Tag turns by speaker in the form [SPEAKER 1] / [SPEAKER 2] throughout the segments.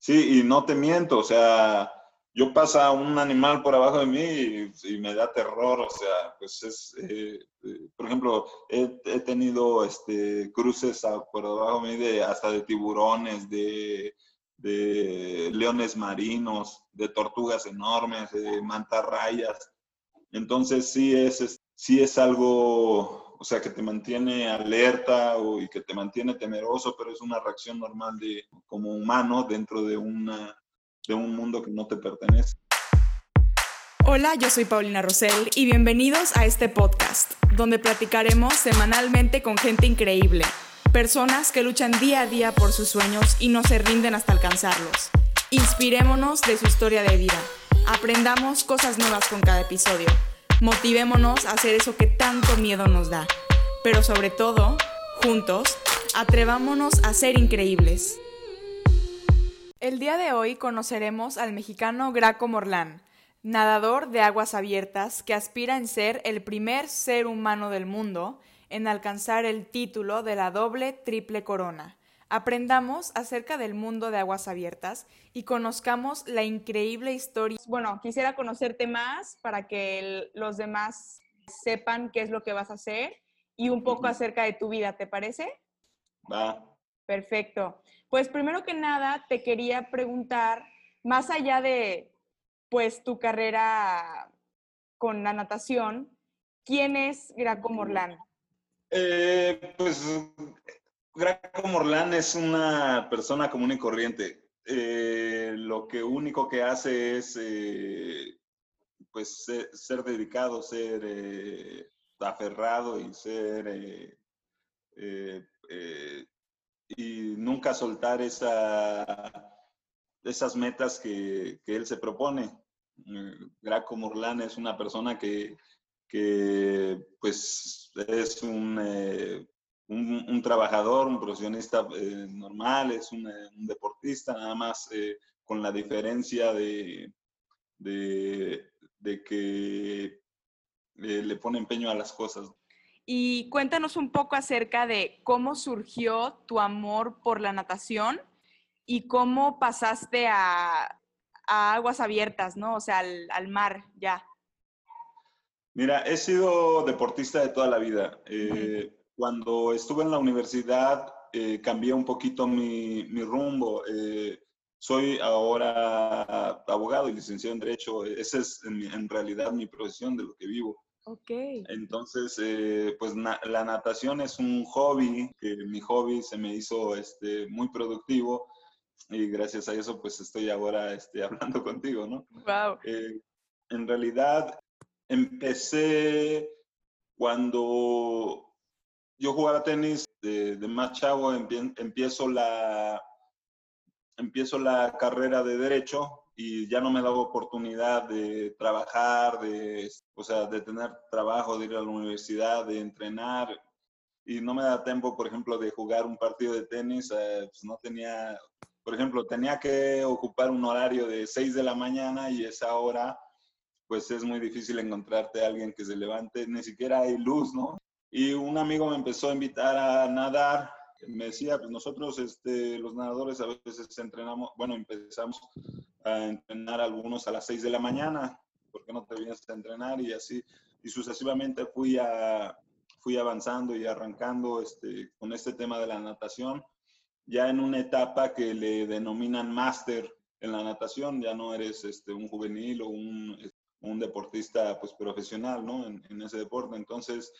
[SPEAKER 1] Sí, y no te miento, o sea, yo pasa un animal por abajo de mí y, me da terror, o sea, pues es, eh, eh, por ejemplo, he, tenido este, cruces por abajo de mí de, hasta de tiburones, de, leones marinos, de tortugas enormes, de mantarrayas. Entonces sí es, sí es algo, o sea, que te mantiene alerta y que te mantiene temeroso, pero es una reacción normal de como humano dentro de una de un mundo que no te pertenece.
[SPEAKER 2] Hola, yo soy Paulina Rosell y bienvenidos a este podcast, donde platicaremos semanalmente con gente increíble, personas que luchan día a día por sus sueños y no se rinden hasta alcanzarlos. Inspirémonos de su historia de vida, aprendamos cosas nuevas con cada episodio, motivémonos a hacer eso que tanto miedo nos da, pero sobre todo, juntos, atrevámonos a ser increíbles. El día de hoy conoceremos al mexicano Graco Morlán, nadador de aguas abiertas que aspira en ser el primer ser humano del mundo en alcanzar el título de la doble triple corona. Aprendamos acerca del mundo de aguas abiertas y conozcamos la increíble historia. Bueno, quisiera conocerte más para que los demás sepan qué es lo que vas a hacer y un poco acerca de tu vida, ¿te parece?
[SPEAKER 1] Va.
[SPEAKER 2] Perfecto. Pues primero que nada, te quería preguntar, más allá de pues tu carrera con la natación, ¿quién es Graco Morlán?
[SPEAKER 1] Eh, pues Graco Morlán es una persona común y corriente. Eh, lo que único que hace es eh, pues ser, dedicado, ser aferrado y ser y nunca soltar esa, esas metas que, él se propone. Eh, Graco Morlán es una persona que, pues es eh, un, un, trabajador, un profesionista eh, normal, es un, deportista, nada más con la diferencia de, de que le pone empeño a las cosas.
[SPEAKER 2] Y cuéntanos un poco acerca de cómo surgió tu amor por la natación y cómo pasaste a, aguas abiertas, ¿no? O sea, al, mar ya.
[SPEAKER 1] Mira, he sido deportista de toda la vida. Eh, cuando estuve en la universidad eh, cambié un poquito mi, rumbo. Eh, soy ahora abogado y licenciado en Derecho. Esa es en realidad mi profesión de lo que vivo.
[SPEAKER 2] Ok.
[SPEAKER 1] Entonces, eh, pues la natación es un hobby, que mi hobby se me hizo este, muy productivo y gracias a eso pues estoy ahora este, hablando contigo, ¿no?
[SPEAKER 2] Wow.
[SPEAKER 1] Eh, en realidad, empecé cuando yo jugaba tenis de, de más chavo, empiezo la, empiezo la carrera de derecho y ya no me daba oportunidad de trabajar, de, o sea, de tener trabajo, de ir a la universidad, de entrenar. Y no me da tiempo, por ejemplo, de jugar un partido de tenis. Eh, pues no tenía, por ejemplo, tenía que ocupar un horario de 6 de la mañana y esa hora, pues es muy difícil encontrarte a alguien que se levante, ni siquiera hay luz, ¿no? Y un amigo me empezó a invitar a nadar me decía, pues nosotros, este, los nadadores, a veces entrenamos, bueno, empezamos a entrenar algunos a las 6 de la mañana, porque no te vienes a entrenar? Y así, y sucesivamente fui, a, fui avanzando y arrancando este, con este tema de la natación, ya en una etapa que le denominan máster en la natación, ya no eres este, un juvenil o un, un deportista pues, profesional ¿no? en, en ese deporte. Entonces,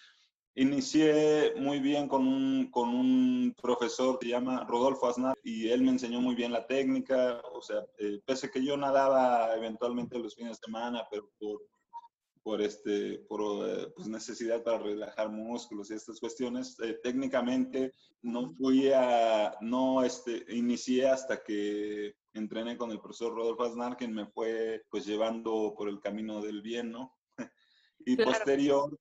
[SPEAKER 1] Inicié muy bien con un, con un profesor que se llama Rodolfo Aznar y él me enseñó muy bien la técnica, o sea, eh, pese que yo nadaba eventualmente los fines de semana, pero por, por, este, por eh, pues necesidad para relajar músculos y estas cuestiones, eh, técnicamente no fui a, no este, inicié hasta que entrené con el profesor Rodolfo Aznar, quien me fue pues llevando por el camino del bien, ¿no? y posterior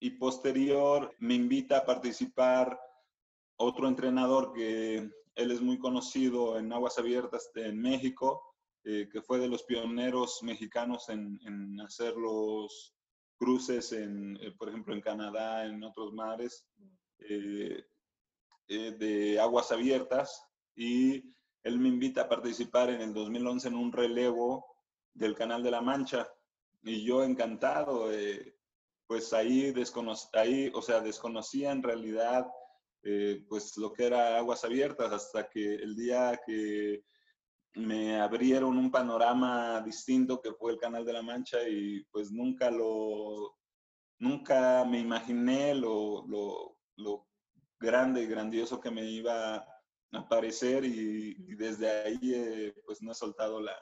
[SPEAKER 1] y posterior me invita a participar otro entrenador que él es muy conocido en aguas abiertas en México, eh, que fue de los pioneros mexicanos en, hacer los cruces, en, eh, por ejemplo, en Canadá, en otros mares, eh, de aguas abiertas. Y él me invita a participar en el 2011 en un relevo del Canal de la Mancha y yo encantado, pues ahí, ahí, o sea, desconocía en realidad eh, pues lo que era aguas abiertas hasta que el día que me abrieron un panorama distinto que fue el Canal de la Mancha y pues nunca lo, nunca me imaginé lo, lo, grande y grandioso que me iba a aparecer y, desde ahí eh, pues no he soltado la,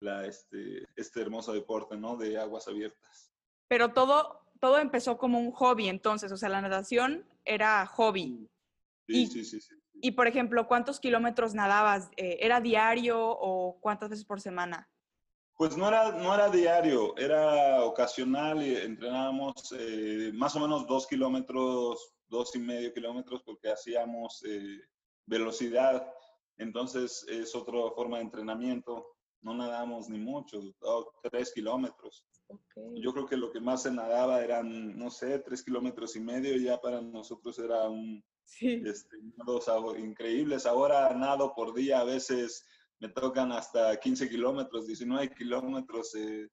[SPEAKER 1] la, este, este hermoso deporte, ¿no? De aguas abiertas.
[SPEAKER 2] Pero todo, todo empezó como un hobby entonces, o sea, la natación era hobby.
[SPEAKER 1] Sí, sí, sí, sí,
[SPEAKER 2] Y por ejemplo, ¿cuántos kilómetros nadabas? Eh, ¿Era diario o cuántas veces por semana?
[SPEAKER 1] Pues no era, no era diario, era ocasional y entrenábamos eh, más o menos dos kilómetros, dos y medio kilómetros porque hacíamos eh, velocidad. Entonces es otra forma de entrenamiento. No nadamos ni mucho, tres kilómetros. Yo creo que lo que más se nadaba eran, no sé, tres kilómetros y medio. Ya para nosotros era un, sí. este, increíbles. Ahora nado por día, a veces me tocan hasta 15 kilómetros, 19 kilómetros. Eh,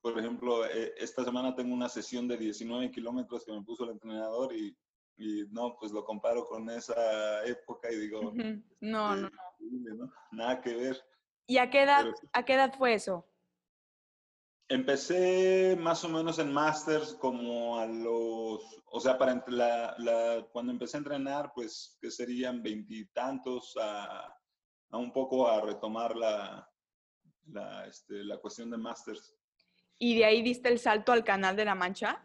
[SPEAKER 1] por ejemplo, eh, esta semana tengo una sesión de 19 kilómetros que me puso el entrenador y y no, pues lo comparo con esa época y digo,
[SPEAKER 2] no, no,
[SPEAKER 1] no, nada que ver.
[SPEAKER 2] ¿Y a qué edad, a qué edad fue eso?
[SPEAKER 1] Empecé más o menos en masters como a los, o sea, para la, la, cuando empecé a entrenar, pues que serían veintitantos a, a, un poco a retomar la, la, este, la cuestión de masters.
[SPEAKER 2] ¿Y de ahí diste el salto al canal de la Mancha?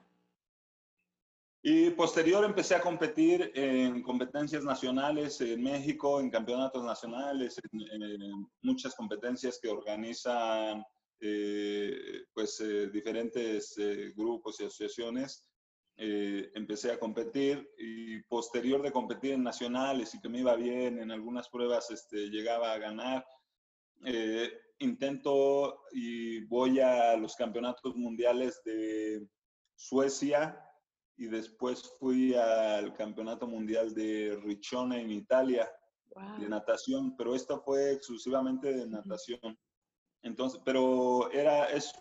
[SPEAKER 1] Y posterior empecé a competir en competencias nacionales en México, en campeonatos nacionales, en, muchas competencias que organizan eh, pues, eh, diferentes eh, grupos y asociaciones. empecé a competir y posterior de competir en nacionales y que me iba bien, en algunas pruebas este, llegaba a ganar. intento y voy a los campeonatos mundiales de Suecia, y después fui al Campeonato Mundial de Riccione en Italia de natación, pero esto fue exclusivamente de natación. Entonces, pero era, es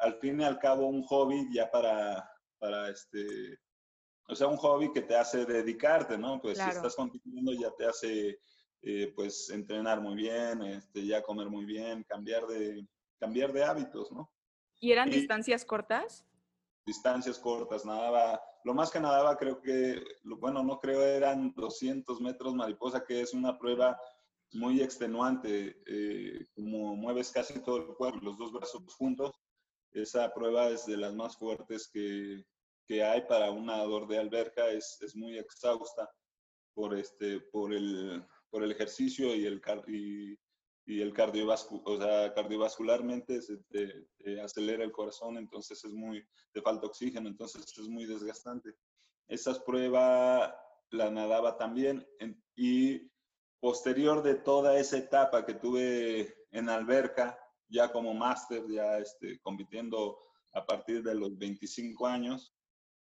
[SPEAKER 1] al fin y al cabo un hobby ya para, para este, o sea, un hobby que te hace dedicarte, ¿no? Pues si estás compitiendo ya te hace, eh, pues, entrenar muy bien, este, ya comer muy bien, cambiar de, cambiar de hábitos, ¿no?
[SPEAKER 2] ¿Y eran distancias cortas?
[SPEAKER 1] Distancias cortas, nadaba lo más que nadaba creo que, bueno, no creo eran 200 metros mariposa, que es una prueba muy extenuante, eh, como mueves casi todo el cuerpo, los dos brazos juntos. Esa prueba es de las más fuertes que, que hay para un nadador de alberca, es, es muy exhausta por, este, por, el, por el ejercicio y el, y, el cardiovascular, o sea, cardiovascularmente acelera el corazón, entonces es muy, te falta oxígeno, entonces es muy desgastante. Esas pruebas la nadaba también y posterior de toda esa etapa que tuve en alberca, ya como máster, ya este, compitiendo a partir de los 25 años,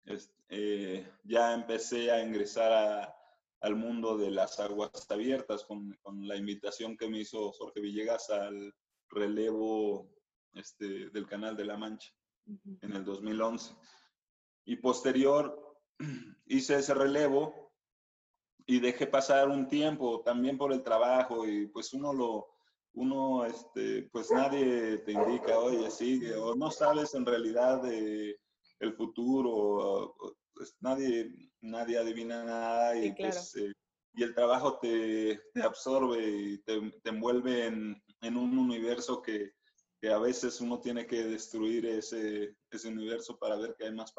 [SPEAKER 1] este, ya empecé a ingresar a, al mundo de las aguas abiertas con, con, la invitación que me hizo Jorge Villegas al relevo este, del Canal de la Mancha en el 2011. Y posterior hice ese relevo y dejé pasar un tiempo también por el trabajo y pues uno lo, uno, este, pues nadie te indica, oye, sigue, o no sabes en realidad de el futuro, pues nadie, nadie adivina nada y, pues, eh, y el trabajo te, te absorbe y te, te envuelve en, en, un universo que, que, a veces uno tiene que destruir ese, ese universo para ver que hay más,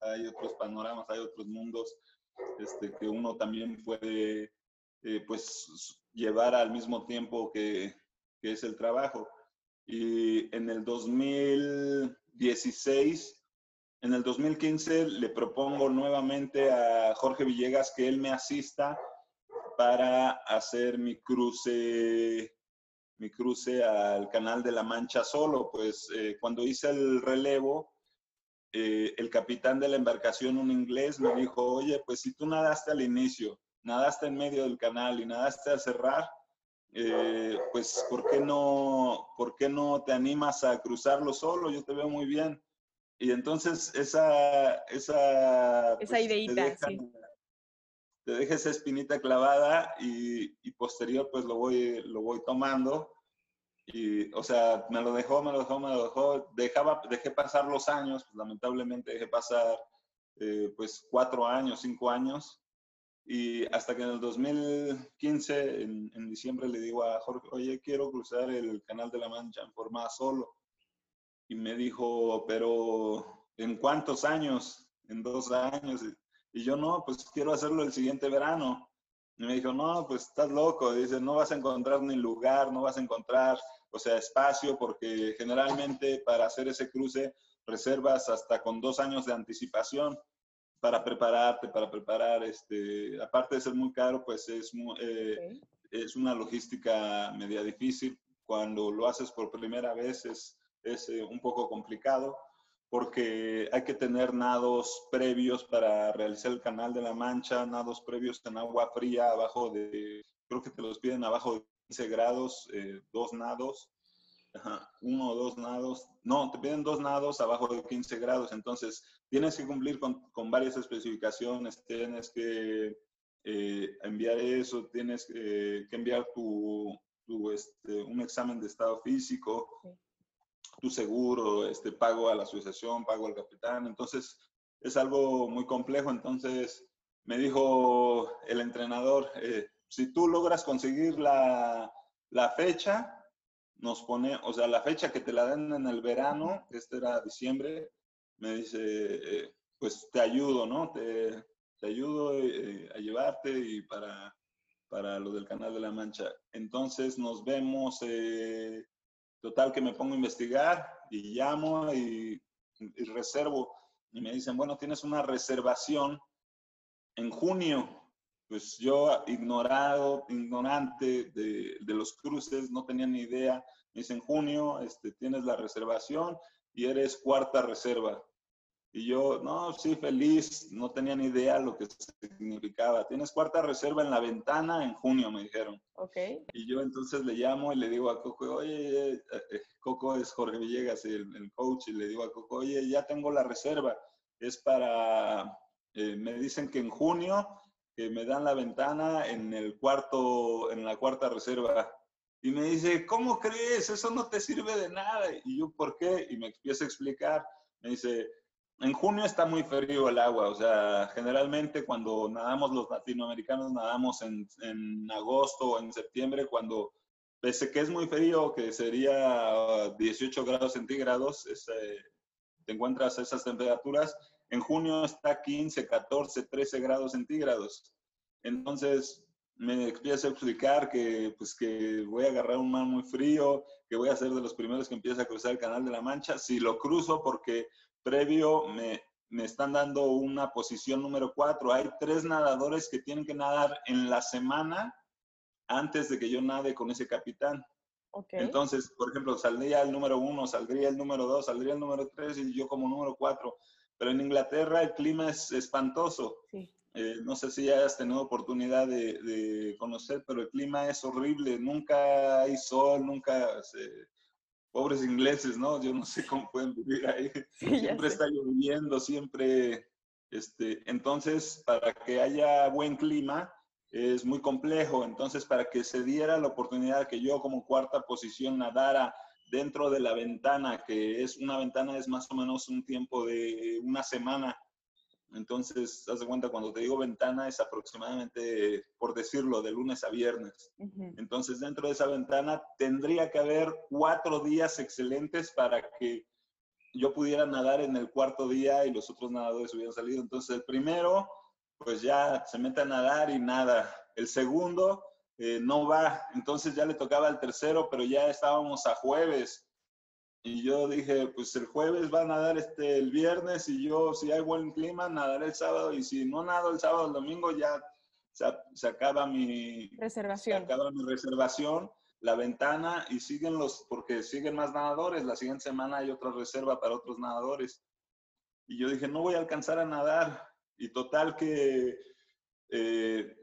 [SPEAKER 1] hay otros panoramas, hay otros mundos este, que uno también puede eh, pues llevar al mismo tiempo que, es el trabajo. Y en el 2016 en el 2015 le propongo nuevamente a Jorge Villegas que él me asista para hacer mi cruce, mi cruce al Canal de la Mancha solo. Pues eh, cuando hice el relevo, eh, el capitán de la embarcación, un inglés, me dijo, oye, pues si tú nadaste al inicio, nadaste en medio del canal y nadaste al cerrar, eh, pues, ¿por qué, no, ¿por qué no te animas a cruzarlo solo? Yo te veo muy bien. Y entonces esa... Esa,
[SPEAKER 2] esa pues, ideita, sí.
[SPEAKER 1] Te deja esa espinita clavada y, y, posterior pues lo voy, lo voy tomando. Y, o sea, me lo dejó, me lo dejó, me lo dejó. Dejaba, dejé pasar los años, pues, lamentablemente dejé pasar eh, pues cuatro años, cinco años. Y hasta que en el 2015, en, en, diciembre, le digo a Jorge, oye, quiero cruzar el Canal de la Mancha en forma solo. Y me dijo, pero ¿en cuántos años? En dos años. Y yo no, pues quiero hacerlo el siguiente verano. Y me dijo, no, pues estás loco. Dice, no vas a encontrar ni lugar, no vas a encontrar, o sea, espacio, porque generalmente para hacer ese cruce reservas hasta con dos años de anticipación para prepararte, para preparar, este, aparte de ser muy caro, pues es, eh, es una logística media difícil. Cuando lo haces por primera vez es, es eh, un poco complicado porque hay que tener nados previos para realizar el canal de la Mancha, nados previos en agua fría abajo de, creo que te los piden abajo de 15 grados, eh, dos nados, uno o dos nados, no, te piden dos nados abajo de 15 grados, entonces tienes que cumplir con, con varias especificaciones, tienes que eh, enviar eso, tienes que enviar tu, tu este, un examen de estado físico, tu seguro, este, pago a la asociación, pago al capitán, entonces es algo muy complejo, entonces me dijo el entrenador, eh, si tú logras conseguir la, la fecha, nos pone, o sea, la fecha que te la den en el verano, este era diciembre, me dice, eh, pues te ayudo, ¿no? Te, te ayudo eh, a llevarte y para, para lo del Canal de la Mancha. Entonces nos vemos, eh, total que me pongo a investigar y llamo y, reservo. Y me dicen, bueno, tienes una reservación en junio. Pues yo ignorado, ignorante de, de los cruces, no tenía ni idea. Me dicen, junio, este, tienes la reservación y eres cuarta reserva. Y yo, no, sí, feliz, no tenía ni idea lo que significaba. Tienes cuarta reserva en la ventana en junio, me dijeron.
[SPEAKER 2] Ok.
[SPEAKER 1] Y yo entonces le llamo y le digo a Coco, oye, eh, eh, Coco es Jorge Villegas, el, el, coach, y le digo a Coco, oye, ya tengo la reserva. Es para, eh, me dicen que en junio, que me dan la ventana en el cuarto, en la cuarta reserva. Y me dice, ¿cómo crees? Eso no te sirve de nada. Y yo, ¿por qué? Y me empieza a explicar. Me dice, en junio está muy frío el agua, o sea, generalmente cuando nadamos los latinoamericanos nadamos en, en agosto o en septiembre, cuando pese que es muy frío, que sería 18 grados centígrados, te encuentras esas temperaturas, en junio está 15, 14, 13 grados centígrados. Entonces me empieza a explicar que, pues, que voy a agarrar un mar muy frío, que voy a ser de los primeros que empieza a cruzar el Canal de la Mancha. Si lo cruzo porque previo me, me están dando una posición número cuatro. Hay tres nadadores que tienen que nadar en la semana antes de que yo nade con ese capitán.
[SPEAKER 2] Okay.
[SPEAKER 1] Entonces, por ejemplo, saldría el número uno, saldría el número dos, saldría el número tres y yo como número cuatro. Pero en Inglaterra el clima es espantoso.
[SPEAKER 2] Sí.
[SPEAKER 1] Eh, no sé si hayas tenido oportunidad de, de, conocer, pero el clima es horrible. Nunca hay sol, nunca se, pobres ingleses, ¿no? Yo no sé cómo pueden vivir ahí.
[SPEAKER 2] Sí,
[SPEAKER 1] siempre está lloviendo, siempre, este, entonces, para que haya buen clima es muy complejo. Entonces, para que se diera la oportunidad que yo como cuarta posición nadara dentro de la ventana, que es una ventana, es más o menos un tiempo de una semana entonces, haz de cuenta, cuando te digo ventana es aproximadamente, por decirlo, de lunes a viernes. Uh -huh. Entonces, dentro de esa ventana tendría que haber cuatro días excelentes para que yo pudiera nadar en el cuarto día y los otros nadadores hubieran salido. Entonces, el primero, pues ya se mete a nadar y nada. El segundo, eh, no va. Entonces ya le tocaba al tercero, pero ya estábamos a jueves. Y yo dije, pues el jueves va a nadar este, el viernes y yo, si hay buen clima, nadaré el sábado y si no nado el sábado, el domingo, ya se, se acaba mi
[SPEAKER 2] reservación.
[SPEAKER 1] Se acaba mi reservación, la ventana y siguen los, porque siguen más nadadores. La siguiente semana hay otra reserva para otros nadadores. Y yo dije, no voy a alcanzar a nadar. Y total que eh,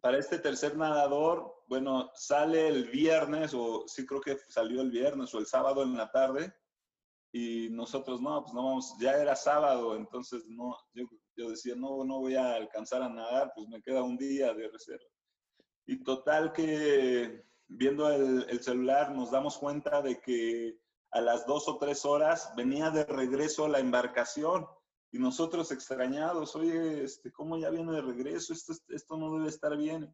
[SPEAKER 1] para este tercer nadador bueno, sale el viernes, o sí creo que salió el viernes o el sábado en la tarde, y nosotros no, pues no vamos, ya era sábado, entonces no, yo, decía, no, no voy a alcanzar a nadar, pues me queda un día de reserva. Y total que viendo el, el celular nos damos cuenta de que a las dos o tres horas venía de regreso la embarcación y nosotros extrañados, oye, este, ¿cómo ya viene de regreso? Esto, esto no debe estar bien.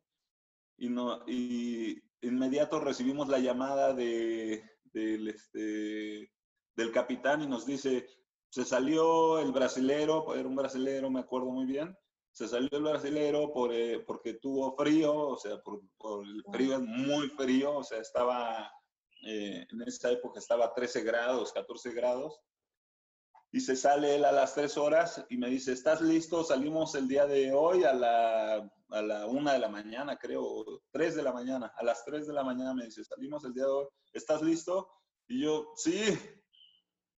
[SPEAKER 1] Y, no, y inmediato recibimos la llamada de, del, este, del capitán y nos dice, se salió el brasilero, era un brasilero, me acuerdo muy bien, se salió el brasilero por, eh, porque tuvo frío, o sea, por, por el frío es muy frío, o sea, estaba, eh, en esa época estaba 13 grados, 14 grados, y se sale él a las 3 horas y me dice, ¿estás listo? Salimos el día de hoy a la, a la 1 de la mañana, creo, 3 de la mañana, a las 3 de la mañana me dice, salimos el día de hoy, ¿estás listo? Y yo, sí,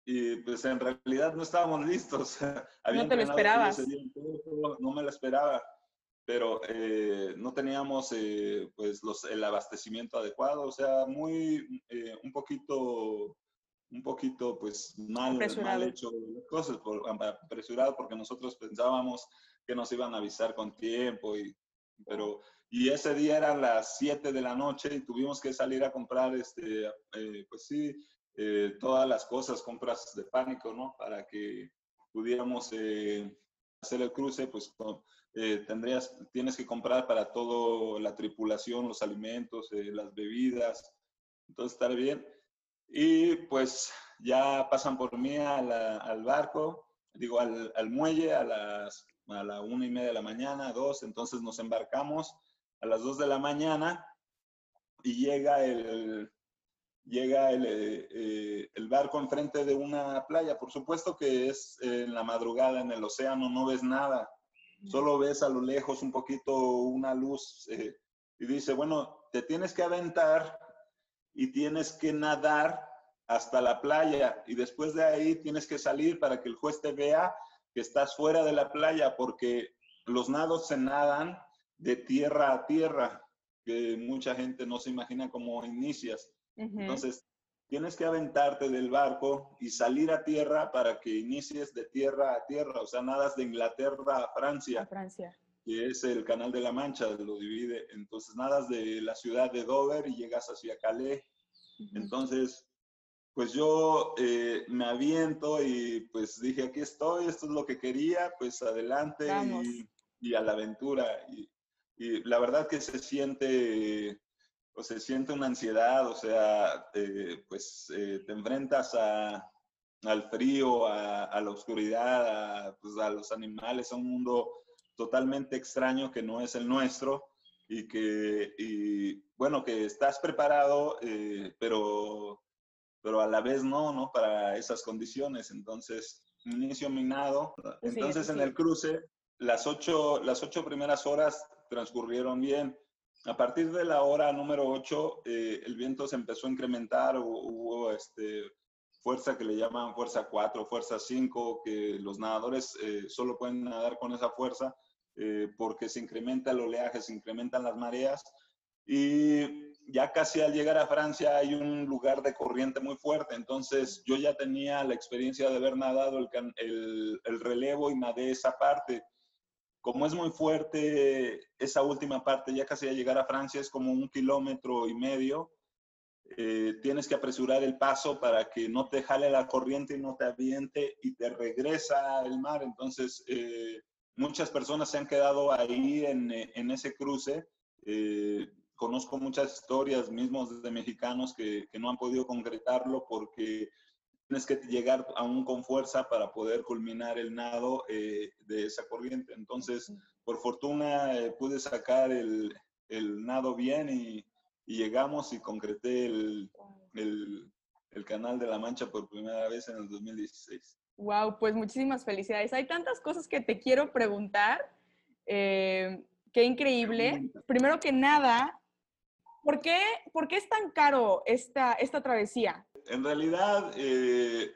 [SPEAKER 1] y pues en realidad no estábamos listos.
[SPEAKER 2] no te lo esperabas.
[SPEAKER 1] No me lo esperaba, pero eh, no teníamos eh, pues los, el abastecimiento adecuado, o sea, muy, eh, un poquito un poquito pues mal, mal hecho las cosas, por, apresurado porque nosotros pensábamos que nos iban a avisar con tiempo y pero y ese día eran las 7 de la noche y tuvimos que salir a comprar este eh, pues sí eh, todas las cosas compras de pánico no para que pudiéramos eh, hacer el cruce pues tendrías tienes que comprar para toda la tripulación los alimentos las bebidas entonces estar bien y pues ya pasan por mí al barco, digo, al, al, muelle a las a la una y media de la mañana, dos, entonces nos embarcamos a las dos de la mañana y llega el, llega el, eh, el, barco enfrente de una playa. Por supuesto que es en la madrugada en el océano, no ves nada, solo ves a lo lejos un poquito una luz eh, y dice, bueno, te tienes que aventar y tienes que nadar hasta la playa y después de ahí tienes que salir para que el juez te vea que estás fuera de la playa porque los nados se nadan de tierra a tierra, que mucha gente no se imagina cómo inicias. Entonces, tienes que aventarte del barco y salir a tierra para que inicies de tierra a tierra, o sea, nadas de Inglaterra a Francia.
[SPEAKER 2] A Francia
[SPEAKER 1] que es el Canal de la Mancha, lo divide. Entonces nadas de la ciudad de Dover y llegas hacia Calais. Entonces, pues yo eh, me aviento y pues dije, aquí estoy, esto es lo que quería, pues adelante y, a la aventura. Y, la verdad que se siente, o se siente una ansiedad, o sea, eh, pues eh, te enfrentas a, al frío, a, a la oscuridad, a, pues, a los animales, a un mundo totalmente extraño que no es el nuestro y que, y, bueno, que estás preparado, eh, pero, pero a la vez no, ¿no? Para esas condiciones. Entonces, inicio minado. Entonces, en el cruce, las ocho, las ocho primeras horas transcurrieron bien. A partir de la hora número ocho, eh, el viento se empezó a incrementar, hubo, hubo este, fuerza que le llaman fuerza 4, fuerza 5, que los nadadores eh, solo pueden nadar con esa fuerza eh, porque se incrementa el oleaje, se incrementan las mareas y ya casi al llegar a Francia hay un lugar de corriente muy fuerte, entonces yo ya tenía la experiencia de haber nadado el, el, relevo y nadé esa parte. Como es muy fuerte esa última parte, ya casi al llegar a Francia es como un kilómetro y medio, eh, tienes que apresurar el paso para que no te jale la corriente y no te aviente y te regresa al mar. Entonces, eh, muchas personas se han quedado ahí en, en ese cruce. Eh, conozco muchas historias mismos de mexicanos que, que, no han podido concretarlo porque tienes que llegar aún con fuerza para poder culminar el nado eh, de esa corriente. Entonces, por fortuna eh, pude sacar el, el, nado bien y, y, llegamos y concreté el, el, el Canal de la Mancha por primera vez en el 2016.
[SPEAKER 2] Wow, pues muchísimas felicidades. Hay tantas cosas que te quiero preguntar. Eh, qué increíble. Primero que nada, ¿por qué, ¿por qué es tan caro esta, esta travesía?
[SPEAKER 1] En realidad, eh,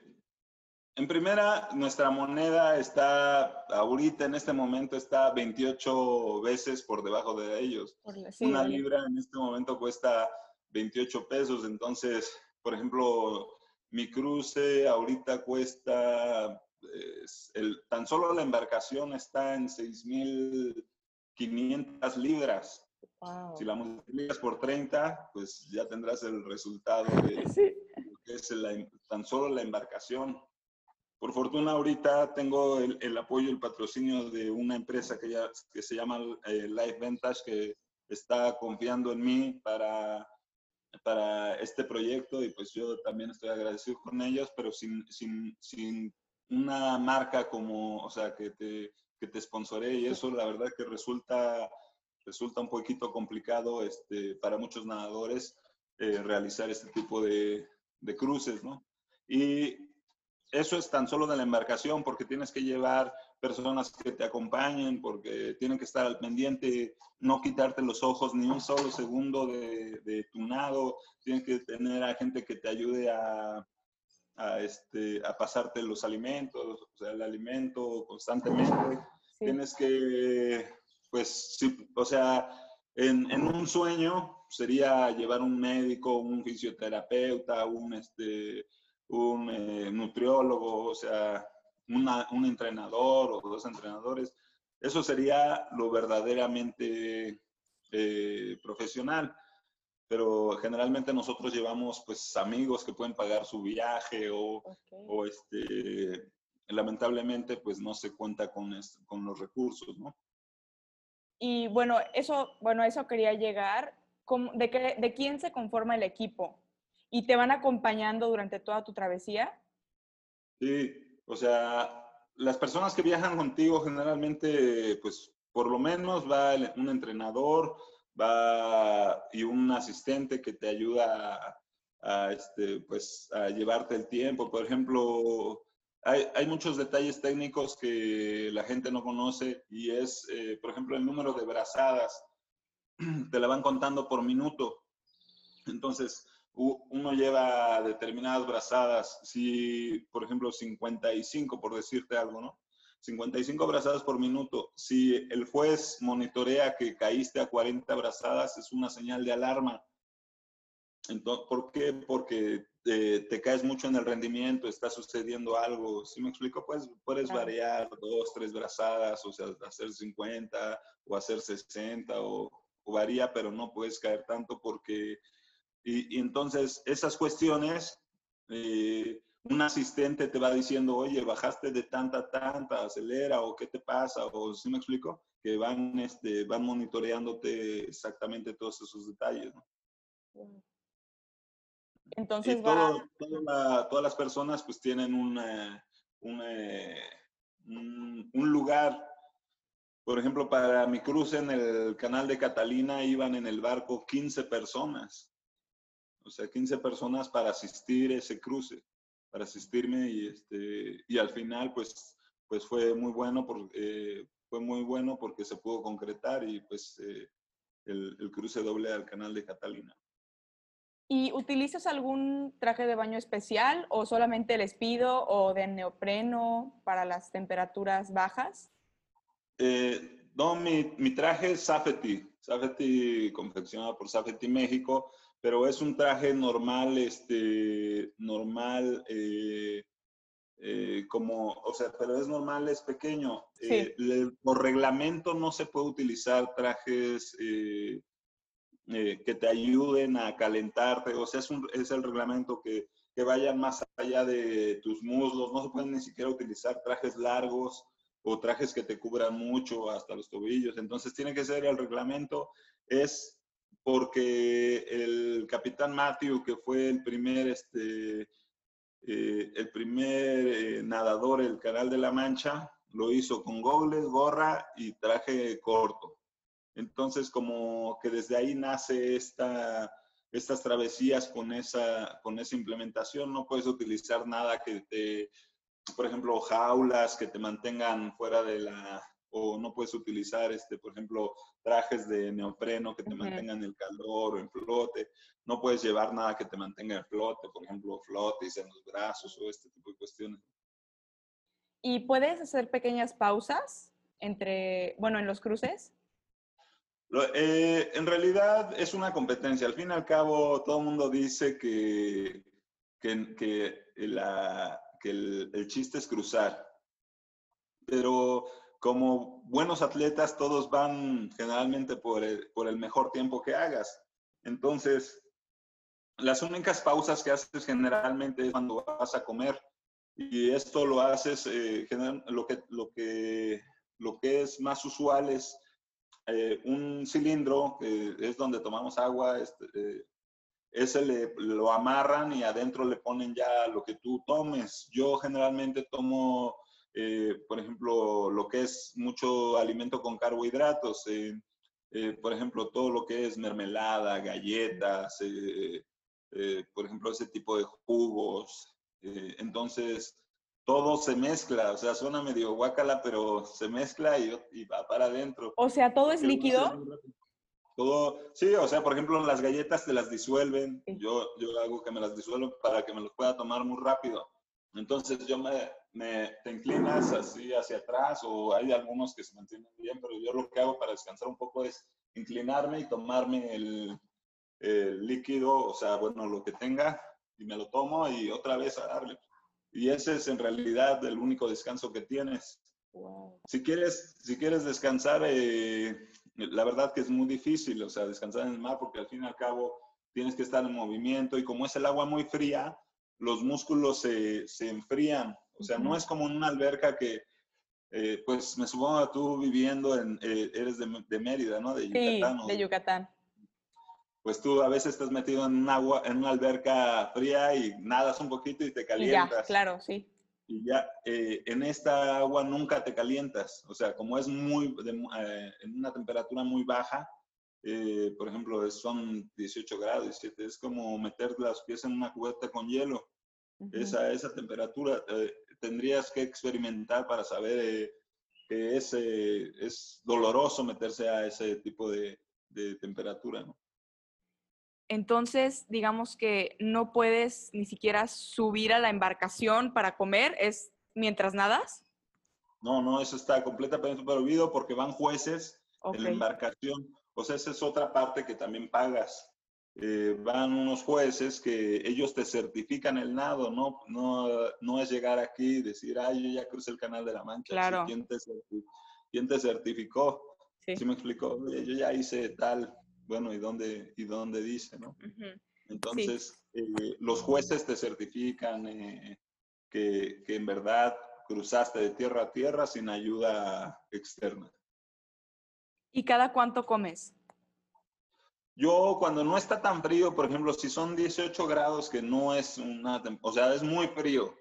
[SPEAKER 1] En primera, nuestra moneda está, ahorita en este momento está 28 veces por debajo de ellos. Una libra en este momento cuesta 28 pesos, entonces, por ejemplo, mi cruce ahorita cuesta, el, tan solo la embarcación está en 6.500 libras. Si la multiplicas por 30, pues ya tendrás el resultado de que es tan solo la embarcación. Por fortuna ahorita tengo el, apoyo y el patrocinio de una empresa que, ya, que se llama eh, Life Vantage que está confiando en mí para, para este proyecto y pues yo también estoy agradecido con ellos, pero sin, sin, sin una marca como, o sea, que te, que te sponsoree y eso la verdad que resulta, resulta un poquito complicado este, para muchos nadadores eh, realizar este tipo de, de cruces, ¿no? Y eso es tan solo de la embarcación, porque tienes que llevar personas que te acompañen, porque tienen que estar al pendiente, no quitarte los ojos ni un solo segundo de, de tu nado, tienes que tener a gente que te ayude a, a, este, a pasarte los alimentos, o sea, el alimento constantemente. Tienes que, pues, sí, o sea, en, en, un sueño sería llevar un médico, un fisioterapeuta, un, este, un eh, nutriólogo, o sea, un entrenador o dos entrenadores. Eso sería lo verdaderamente eh, profesional. Pero generalmente nosotros llevamos pues amigos que pueden pagar su viaje o, o este, lamentablemente pues no se cuenta con, con los recursos, ¿no?
[SPEAKER 2] Y bueno, eso, bueno, eso quería llegar. ¿De, qué, ¿De quién se conforma el equipo? Y te van acompañando durante toda tu travesía?
[SPEAKER 1] Sí, o sea, las personas que viajan contigo generalmente, pues por lo menos va un entrenador, va y un asistente que te ayuda a, este, pues, a llevarte el tiempo. Por ejemplo, hay, hay, muchos detalles técnicos que la gente no conoce y es, eh, por ejemplo, el número de brazadas. Te la van contando por minuto. Entonces, uno lleva determinadas brazadas, si, por ejemplo, 55, por decirte algo, ¿no? 55 brazadas por minuto. Si el juez monitorea que caíste a 40 brazadas, es una señal de alarma. Entonces, ¿Por qué? Porque te, te, caes mucho en el rendimiento, está sucediendo algo. ¿Sí me explico? Pues puedes variar dos, tres brazadas, o sea, hacer 50 o hacer 60 o, o varía, pero no puedes caer tanto porque y, entonces esas cuestiones, eh, un asistente te va diciendo, oye, bajaste de tanta, tanta, acelera, o qué te pasa, o si me explico, que van, este, van monitoreándote exactamente todos esos detalles. ¿no?
[SPEAKER 2] Entonces,
[SPEAKER 1] todo, todas las personas pues tienen una, un, un lugar por ejemplo, para mi cruce en el canal de Catalina iban en el barco 15 personas o sea, 15 personas para asistir ese cruce, para asistirme y, este, y al final pues, pues fue muy bueno, porque, eh, fue muy bueno porque se pudo concretar y pues eh, el, el, cruce doble al canal de Catalina.
[SPEAKER 2] ¿Y utilizas algún traje de baño especial o solamente el espido o de neopreno para las temperaturas bajas?
[SPEAKER 1] Eh, no, mi, mi, traje es Safety, Safety confeccionado por Safety México pero es un traje normal, este, normal, eh, eh, como, o sea, pero es normal, es pequeño. Eh, por reglamento no se puede utilizar trajes que te ayuden a calentarte, o sea, es, un, es el reglamento que, que vayan más allá de tus muslos, no se pueden ni siquiera utilizar trajes largos o trajes que te cubran mucho hasta los tobillos, entonces tiene que ser el reglamento, es porque el capitán Matthew, que fue el primer, este, eh, el primer eh, nadador del Canal de la Mancha, lo hizo con gobles, gorra y traje corto. Entonces, como que desde ahí nace esta, estas travesías con esa, con esa implementación. No puedes utilizar nada que te, por ejemplo, jaulas que te mantengan fuera de la, o no puedes utilizar, este, por ejemplo, trajes de neopreno que te mantengan el calor o en flote. No puedes llevar nada que te mantenga en flote, por ejemplo, flotes en los brazos o este tipo de cuestiones.
[SPEAKER 2] ¿Y puedes hacer pequeñas pausas entre, bueno, en los cruces?
[SPEAKER 1] Eh, en realidad es una competencia. Al fin y al cabo, todo el mundo dice que, que, la, que el, el, chiste es cruzar. Pero como buenos atletas, todos van generalmente por el, por el mejor tiempo que hagas. Entonces, las únicas pausas que haces generalmente es cuando vas a comer. Y esto lo haces, eh, lo, que, lo, que, lo que es más usual es eh, un cilindro, que es donde tomamos agua, este, eh, ese le, lo amarran y adentro le ponen ya lo que tú tomes. Yo generalmente tomo, eh, por ejemplo, lo que es mucho alimento con carbohidratos. por ejemplo, todo lo que es mermelada, galletas, por ejemplo, ese tipo de jugos. entonces, todo se mezcla, o sea, suena medio guacala, pero se mezcla y, va para adentro.
[SPEAKER 2] O sea, todo es líquido.
[SPEAKER 1] Todo, sí, o sea, por ejemplo, las galletas te las disuelven. Yo, yo hago que me las disuelvo para que me los pueda tomar muy rápido. Entonces yo me, me, te inclinas así hacia atrás o hay algunos que se mantienen bien, pero yo lo que hago para descansar un poco es inclinarme y tomarme el, el líquido, o sea, bueno, lo que tenga y me lo tomo y otra vez a darle. Y ese es en realidad el único descanso que tienes. Si, quieres, si quieres descansar, eh, la verdad que es muy difícil, o sea, descansar en el mar, porque al fin y al cabo tienes que estar en movimiento y como es el agua muy fría, los músculos se, se enfrían. O sea, no es como en una alberca que, eh, pues me supongo tú viviendo en, eh, eres de, de, Mérida, ¿no?
[SPEAKER 2] De Yucatán. Sí, de Yucatán
[SPEAKER 1] pues tú a veces estás metido en un agua, en una alberca fría y nadas un poquito y te calientas.
[SPEAKER 2] ya, claro, sí.
[SPEAKER 1] Y ya, eh, en esta agua nunca te calientas. O sea, como es muy, en una temperatura muy baja, eh, por ejemplo, son 18 grados, es como meter los pies en una cubeta con hielo. esa, esa temperatura tendrías que experimentar para saber que es, es doloroso meterse a ese tipo de, de temperatura, ¿no?
[SPEAKER 2] entonces digamos que no puedes ni siquiera subir a la embarcación para comer, es mientras nadas.
[SPEAKER 1] No, no, eso está completamente prohibido porque van jueces en la embarcación. O sea, esa es otra parte que también pagas. Eh, van unos jueces que ellos te certifican el nado, ¿no? No, no es llegar aquí y decir, ay, yo ya crucé el canal de la Mancha.
[SPEAKER 2] Claro.
[SPEAKER 1] ¿Quién, te ¿Quién te certificó? Sí. ¿Sí me explicó? yo ya hice tal bueno, ¿y dónde, y dónde dice, no? Entonces, eh, los jueces te certifican eh, que, que en verdad cruzaste de tierra a tierra sin ayuda externa.
[SPEAKER 2] ¿Y cada cuánto comes?
[SPEAKER 1] Yo cuando no está tan frío, por ejemplo, si son 18 grados, que no es una, o sea, es muy frío,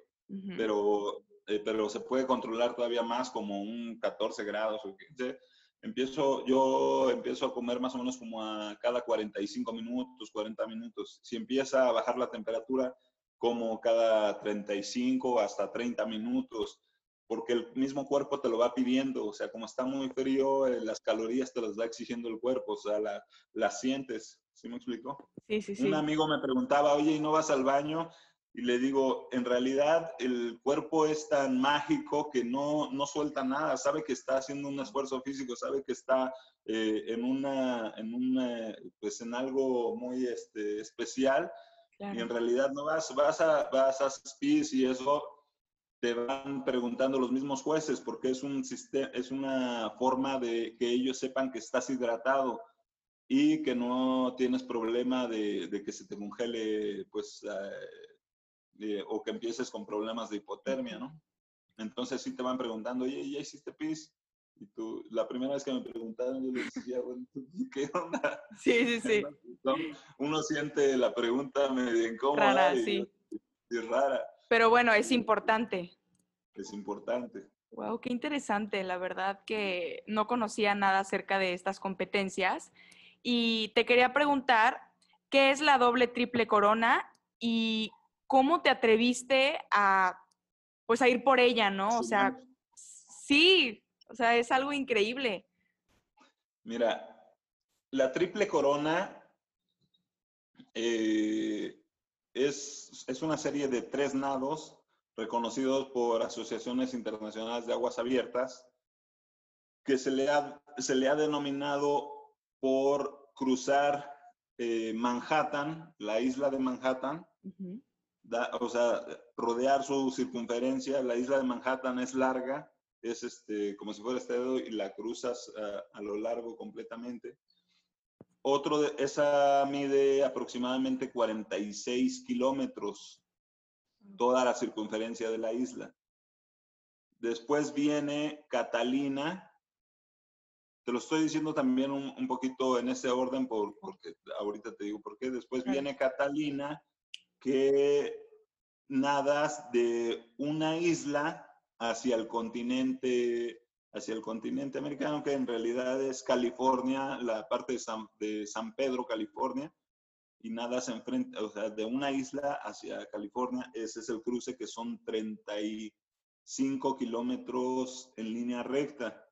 [SPEAKER 1] pero, eh, pero se puede controlar todavía más como un 14 grados o 15 empiezo, yo empiezo a comer más o menos como a cada 45 minutos, 40 minutos. Si empieza a bajar la temperatura, como cada 35 hasta 30 minutos, porque el mismo cuerpo te lo va pidiendo, o sea, como está muy frío, eh, las calorías te las va exigiendo el cuerpo, o sea, las la sientes, ¿sí me explico?
[SPEAKER 2] Sí, sí, sí.
[SPEAKER 1] Un amigo me preguntaba, oye, ¿y no vas al baño? y le digo, en realidad el cuerpo es tan mágico que no, no suelta nada, sabe que está haciendo un esfuerzo físico, sabe que está eh, en, una, en, una, pues en algo muy este, especial y en realidad no vas, vas a, vas a PIS y eso te van preguntando los mismos jueces porque es, un sistema, es una forma de que ellos sepan que estás hidratado y que no tienes problema de, de que se te congele pues eh, o que empieces con problemas de hipotermia, ¿no? Entonces sí te van preguntando, oye, ¿ya hiciste pis? Y tú, la primera vez que me preguntaron, yo les decía, bueno, ¿qué onda?
[SPEAKER 2] Sí, sí, sí.
[SPEAKER 1] Uno siente la pregunta medio incómoda.
[SPEAKER 2] Rara,
[SPEAKER 1] y,
[SPEAKER 2] sí.
[SPEAKER 1] Y rara.
[SPEAKER 2] Pero bueno, es importante.
[SPEAKER 1] Es importante.
[SPEAKER 2] Wow, qué interesante. La verdad que no conocía nada acerca de estas competencias. Y te quería preguntar, ¿qué es la doble triple corona y ¿cómo te atreviste a, pues, a ir por ella, no? O sea, sí, o sea, es algo increíble.
[SPEAKER 1] Mira, la triple corona eh, es, es, una serie de tres nados reconocidos por asociaciones internacionales de aguas abiertas, que se le ha, se le ha denominado por cruzar eh, Manhattan, la isla de Manhattan, o sea, rodear su circunferencia. La isla de Manhattan es larga, es este, como si fuera este dedo y la cruzas a lo largo completamente. Otro, de, esa mide aproximadamente 46 kilómetros, toda la circunferencia de la isla. Después viene Catalina. Te lo estoy diciendo también un, poquito en ese orden por, porque ahorita te digo por qué. Después viene Catalina, que nadas de una isla hacia el continente hacia el continente americano, que en realidad es California, la parte de San, Pedro, California, y nada se enfrenta, o sea, de una isla hacia California, ese es el cruce que son 35 kilómetros en línea recta.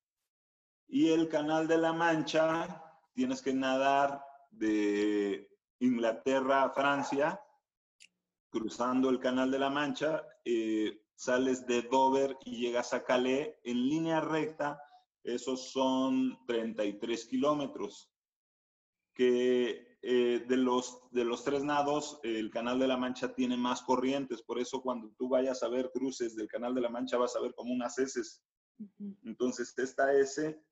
[SPEAKER 1] Y el Canal de la Mancha, tienes que nadar de Inglaterra a Francia, cruzando el Canal de la Mancha, eh, sales de Dover y llegas a Calais en línea recta, esos son 33 kilómetros. Que eh, de, los, de los tres nados, el Canal de la Mancha tiene más corrientes, por eso cuando tú vayas a ver cruces del Canal de la Mancha vas a ver como unas S. Entonces, esta S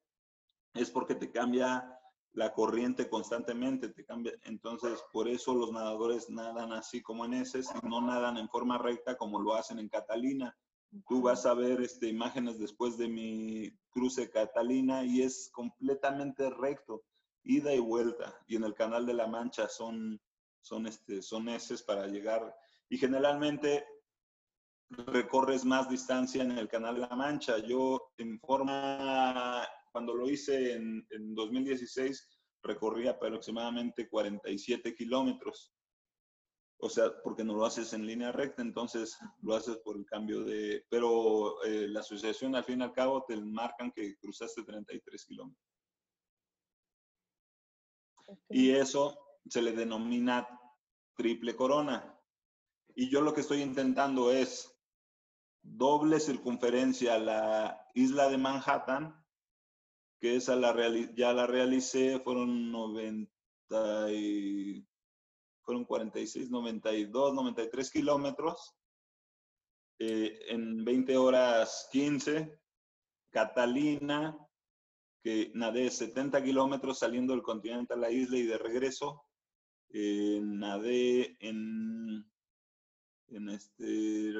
[SPEAKER 1] es porque te cambia la corriente constantemente, te cambia. Entonces, por eso los nadadores nadan así como en y no nadan en forma recta como lo hacen en Catalina. Tú vas a ver este, imágenes después de mi cruce Catalina y es completamente recto, ida y vuelta. Y en el Canal de la Mancha son, son, este, son eses para llegar. Y generalmente recorres más distancia en el Canal de la Mancha. Yo en forma cuando lo hice en, 2016, recorrí aproximadamente 47 kilómetros. O sea, porque no lo haces en línea recta, entonces lo haces por el cambio de... Pero eh, la asociación al fin y al cabo te marcan que cruzaste 33 kilómetros. Y eso se le denomina triple corona. Y yo lo que estoy intentando es doble circunferencia a la isla de Manhattan que esa la ya la realicé, fueron 90 fueron 46, 92, 93 kilómetros eh, en 20 horas 15. Catalina, que nadé 70 kilómetros saliendo del continente a la isla y de regreso. Eh, nadé en, en este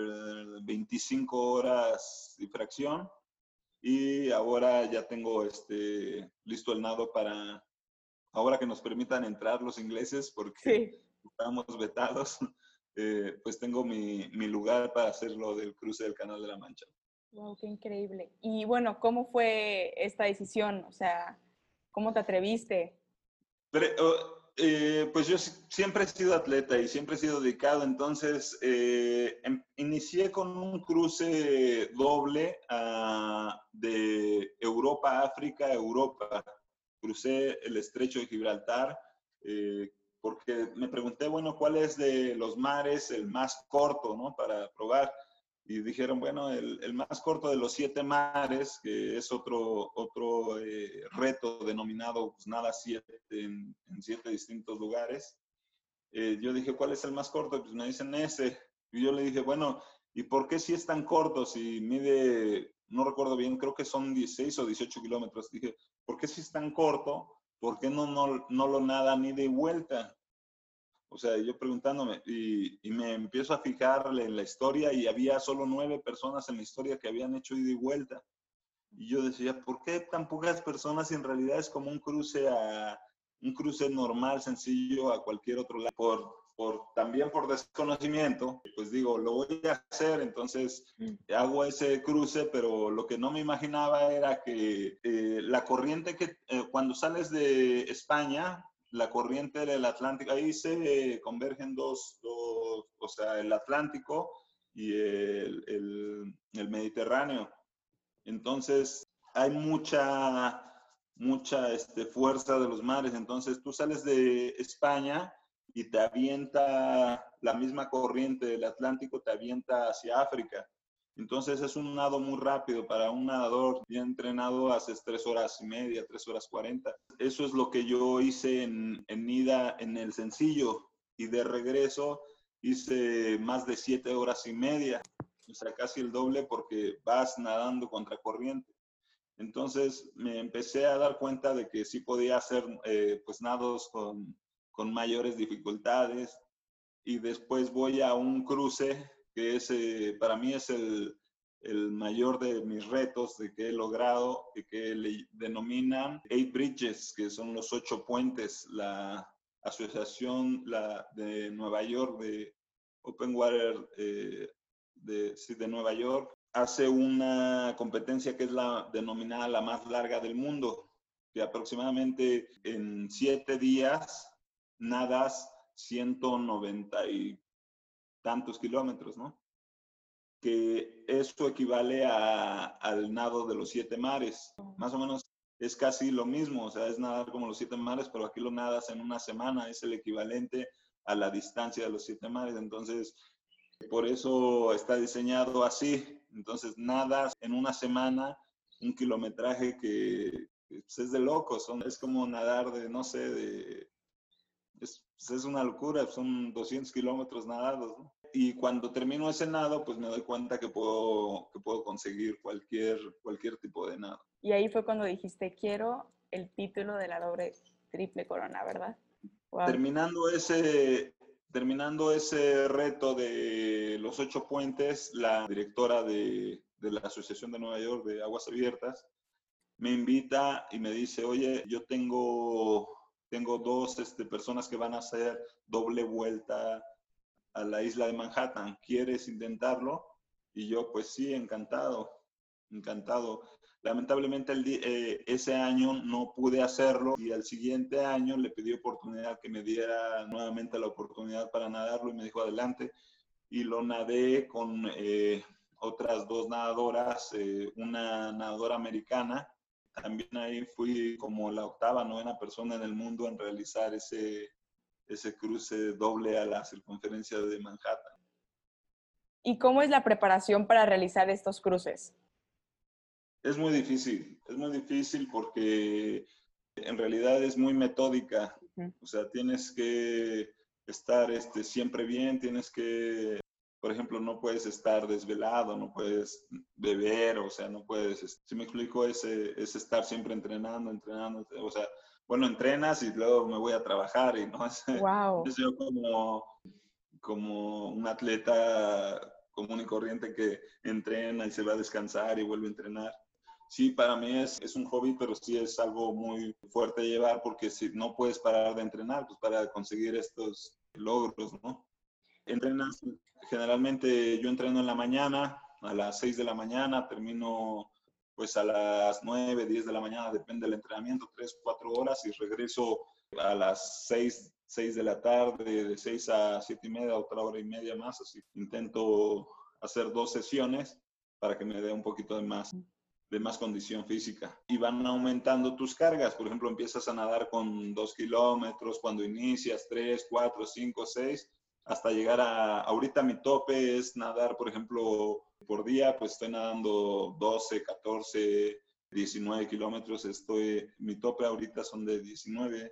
[SPEAKER 1] 25 horas y fracción y ahora ya tengo este, listo el nado para, ahora que nos permitan entrar los ingleses, porque estamos vetados, eh, pues tengo mi, mi, lugar para hacerlo del cruce del Canal de la Mancha.
[SPEAKER 2] Wow, qué increíble. Y bueno, ¿cómo fue esta decisión? O sea, ¿cómo te atreviste?
[SPEAKER 1] Pero, eh, pues yo siempre he sido atleta y siempre he sido dedicado, entonces eh, em, inicié con un cruce doble ah, de Europa, África, Europa. Crucé el estrecho de Gibraltar eh, porque me pregunté, bueno, ¿cuál es de los mares el más corto, ¿no? Para probar y dijeron, bueno, el, más corto de los siete mares, que es otro, otro eh, reto denominado pues, Nada Siete en, siete distintos lugares. Eh, yo dije, ¿cuál es el más corto? Pues me dicen ese. Y yo le dije, bueno, ¿y por qué si es tan corto? Si mide, no recuerdo bien, creo que son 16 o 18 kilómetros. Dije, ¿por qué si es tan corto? ¿Por qué no, no, no lo nada ni de vuelta? O sea, yo preguntándome y, me empiezo a fijarle en la historia y había solo nueve personas en la historia que habían hecho ida y vuelta. Y yo decía, ¿por qué tan pocas personas si en realidad es como un cruce a un cruce normal, sencillo a cualquier otro lado? Por, por, también por desconocimiento, pues digo, lo voy a hacer, entonces mm. hago ese cruce, pero lo que no me imaginaba era que eh, la corriente que eh, cuando sales de España, la corriente del Atlántico, ahí se convergen dos, dos o sea, el Atlántico y el, el, Mediterráneo. Entonces, hay mucha, mucha este, fuerza de los mares. Entonces, tú sales de España y te avienta la misma corriente del Atlántico, te avienta hacia África. Entonces es un nado muy rápido para un nadador bien entrenado, haces tres horas y media, tres horas cuarenta. Eso es lo que yo hice en, en ida en el sencillo y de regreso hice más de siete horas y media, o sea, casi el doble porque vas nadando contra corriente. Entonces me empecé a dar cuenta de que sí podía hacer eh, pues nados con, con mayores dificultades y después voy a un cruce que es, eh, para mí es el, el, mayor de mis retos de que he logrado, y que le denominan Eight Bridges, que son los ocho puentes, la asociación la, de Nueva York de Open Water eh, de, de Nueva York hace una competencia que es la denominada la más larga del mundo, que aproximadamente en siete días nadas 190 y tantos kilómetros, ¿no? Que eso equivale a, al nado de los siete mares. Más o menos es casi lo mismo, o sea, es nadar como los siete mares, pero aquí lo nadas en una semana, es el equivalente a la distancia de los siete mares. Entonces, por eso está diseñado así. Entonces, nadas en una semana un kilometraje que, pues, es de locos. es como nadar de, no sé, de es, es una locura, son 200 kilómetros nadados. Y cuando termino ese nado, pues me doy cuenta que puedo, que puedo conseguir cualquier, cualquier tipo de nado.
[SPEAKER 2] Y ahí fue cuando dijiste, quiero el título de la doble triple corona, ¿verdad?
[SPEAKER 1] Terminando, ese, terminando ese reto de los ocho puentes, la directora de, de la Asociación de Nueva York de Aguas Abiertas me invita y me dice, oye, yo tengo tengo dos este, personas que van a hacer doble vuelta a la isla de Manhattan. ¿Quieres intentarlo? Y yo, pues sí, encantado, encantado. Lamentablemente el, eh, ese año no pude hacerlo y al siguiente año le pedí oportunidad que me diera nuevamente la oportunidad para nadarlo y me dijo adelante. Y lo nadé con eh, otras dos nadadoras, eh, una nadadora americana también ahí fui como la octava, novena persona en el mundo en realizar ese, ese cruce doble a la circunferencia de Manhattan.
[SPEAKER 2] ¿Y cómo es la preparación para realizar estos cruces?
[SPEAKER 1] Es muy difícil, es muy difícil porque en realidad es muy metódica. O sea, tienes que estar este, siempre bien, tienes que por ejemplo, no puedes estar desvelado, no puedes beber, o sea, no puedes, si me explico, es, es estar siempre entrenando, entrenando, o sea, bueno, entrenas y luego me voy a trabajar y no es, wow. yo como, como un atleta común y corriente que entrena y se va a descansar y vuelve a entrenar. Sí, para mí es, es un hobby, pero sí es algo muy fuerte llevar porque si no puedes parar de entrenar, pues para conseguir estos logros, ¿no? Entrenas, generalmente yo entreno en la mañana, a las 6 de la mañana, termino pues a las 9, 10 de la mañana, depende del entrenamiento, 3, 4 horas y regreso a las 6, 6 de la tarde, de 6 a 7 y media, otra hora y media más, así intento hacer dos sesiones para que me dé un poquito de más de más condición física y van aumentando tus cargas. Por ejemplo, empiezas a nadar con 2 kilómetros, cuando inicias 3, 4, 5, 6 hasta llegar a, ahorita mi tope es nadar, por ejemplo, por día, pues estoy nadando 12, 14, 19 kilómetros, estoy, mi tope ahorita son de 19.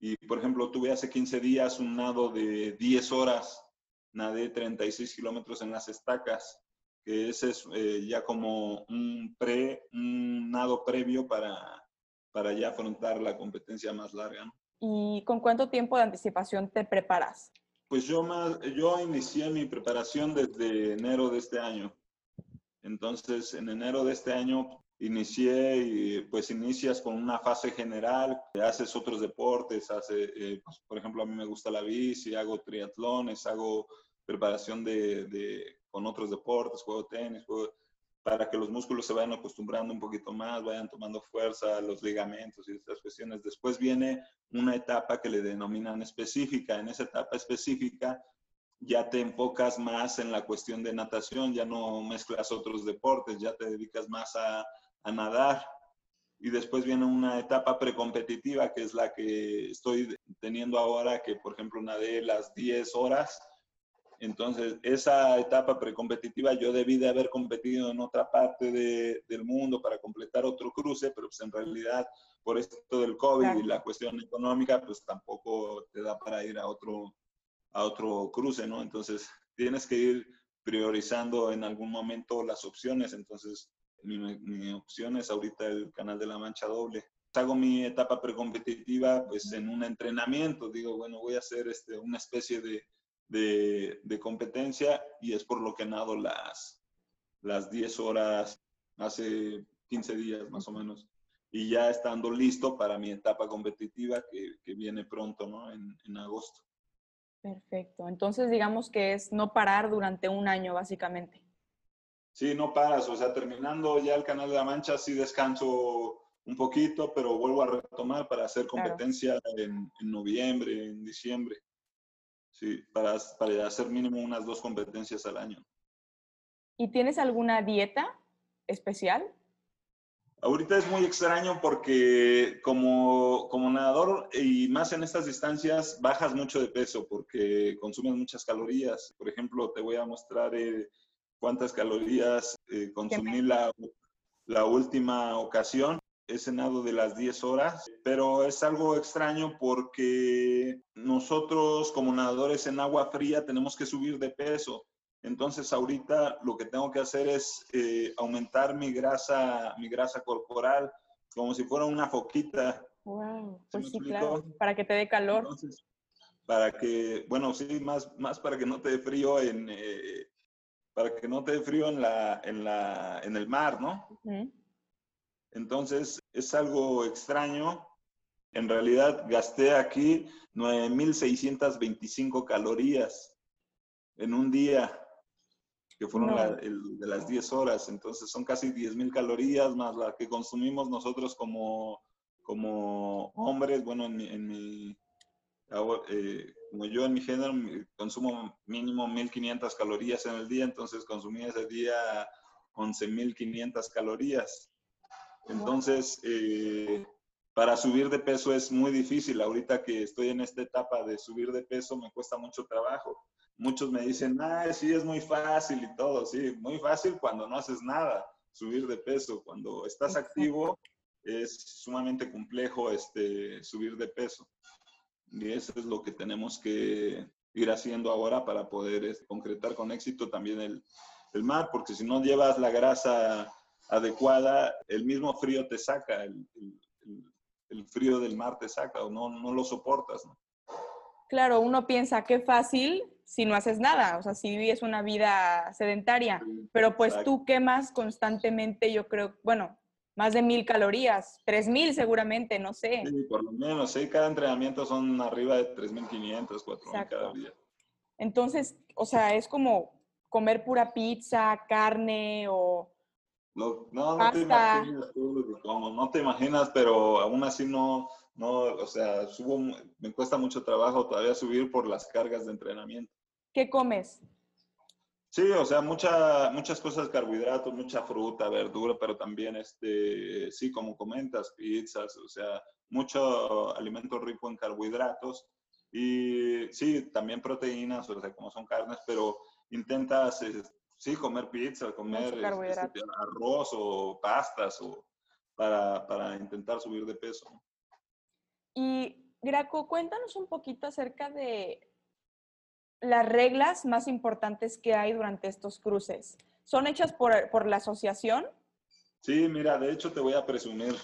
[SPEAKER 1] Y, por ejemplo, tuve hace 15 días un nado de 10 horas, nadé 36 kilómetros en las estacas, que ese es eh, ya como un, pre, un nado previo para, para ya afrontar la competencia más larga.
[SPEAKER 2] ¿Y con cuánto tiempo de anticipación te preparas?
[SPEAKER 1] Pues yo, más, yo inicié mi preparación desde enero de este año. Entonces, en enero de este año inicié y pues inicias con una fase general, haces otros deportes, hace, eh, pues, por ejemplo, a mí me gusta la bici, hago triatlones, hago preparación de, de, con otros deportes, juego tenis, para que los músculos se vayan acostumbrando un poquito más, vayan tomando fuerza, los ligamentos y estas cuestiones. Después viene una etapa que le denominan específica. En esa etapa específica ya te enfocas más en la cuestión de natación, ya no mezclas otros deportes, ya te dedicas más a, a nadar. y después viene una etapa precompetitiva que es la que estoy teniendo ahora, que por ejemplo nadé las 10 horas. Entonces, esa etapa precompetitiva yo debí de haber competido en otra parte de, del mundo para completar otro cruce, pero pues en realidad por esto del COVID y la cuestión económica, pues tampoco te da para ir a otro, a otro cruce, ¿no? Entonces, tienes que ir priorizando en algún momento las opciones. Entonces, mi, opción es ahorita el Canal de la Mancha Doble. Hago mi etapa precompetitiva pues en un entrenamiento, digo, bueno, voy a hacer este, una especie de, de, de competencia y es por lo que nado las, las 10 horas hace 15 días más o menos. Y ya estando listo para mi etapa competitiva que, que viene pronto, ¿no? En, en agosto.
[SPEAKER 2] Perfecto. Entonces, digamos que es no parar durante un año, básicamente.
[SPEAKER 1] Sí, no paras. O sea, terminando ya el Canal de la Mancha, sí descanso un poquito, pero vuelvo a retomar para hacer competencia en, noviembre, en diciembre. Sí, para, para hacer mínimo unas dos competencias al año.
[SPEAKER 2] ¿Y tienes alguna dieta especial?
[SPEAKER 1] Ahorita es muy extraño porque como, como nadador y más en estas distancias bajas mucho de peso porque consumes muchas calorías. Por ejemplo, te voy a mostrar eh, cuántas calorías eh, consumí la, la última ocasión. He cenado de las 10 horas, pero es algo extraño porque nosotros como nadadores en agua fría tenemos que subir de peso. Entonces ahorita lo que tengo que hacer es eh, aumentar mi grasa, mi grasa corporal como si fuera una foquita.
[SPEAKER 2] Wow, pues sí, claro, para que te dé calor.
[SPEAKER 1] para que, bueno, sí, más, más para que no te dé frío en, eh, para que no te dé frío en la, en la, en el mar, ¿no? Entonces es algo extraño. En realidad gasté aquí 9.625 calorías en un día que fueron de las 10 horas. Entonces son casi 10 mil calorías más la que consumimos nosotros como, como hombres. Bueno, en en mi eh, como yo en mi género consumo mínimo 1500 calorías en el día, entonces consumí ese día 11.500 calorías. Entonces, eh, para subir de peso es muy difícil. Ahorita que estoy en esta etapa de subir de peso me cuesta mucho trabajo muchos me dicen, ah, sí, es muy fácil y todo, sí, muy fácil cuando no haces nada, subir de peso. Cuando estás activo es sumamente complejo este, subir de peso. Y eso es lo que tenemos que ir haciendo ahora para poder este, concretar con éxito también el, el, mar, porque si no llevas la grasa adecuada, el mismo frío te saca, el, el frío del mar te saca o no, no lo soportas. ¿no?
[SPEAKER 2] Claro, uno piensa qué fácil si no haces nada, o sea, si vives una vida sedentaria, pero pues tú quemas constantemente, yo creo, bueno, más de mil calorías, tres mil seguramente, no sé.
[SPEAKER 1] Sí, por lo menos, sí, cada entrenamiento son arriba de 3.500, 4.000 cada día.
[SPEAKER 2] Entonces, o sea, es como comer pura pizza, carne o...
[SPEAKER 1] No, no, no te imaginas no te imaginas, pero aún así no, no, o sea, subo, me cuesta mucho trabajo todavía subir por las cargas de entrenamiento.
[SPEAKER 2] ¿Qué comes?
[SPEAKER 1] Sí, o sea, mucha, muchas cosas, carbohidratos, mucha fruta, verdura, pero también, este, sí, como comentas, pizzas, o sea, mucho alimento rico en carbohidratos y sí, también proteínas, o sea, como son carnes, pero intentas, sí, comer pizza, comer este, arroz o pastas o para, para intentar subir de peso.
[SPEAKER 2] Y Graco, cuéntanos un poquito acerca de las reglas más importantes que hay durante estos cruces. ¿Son hechas por, la asociación?
[SPEAKER 1] Sí, mira, de hecho te voy a presumir.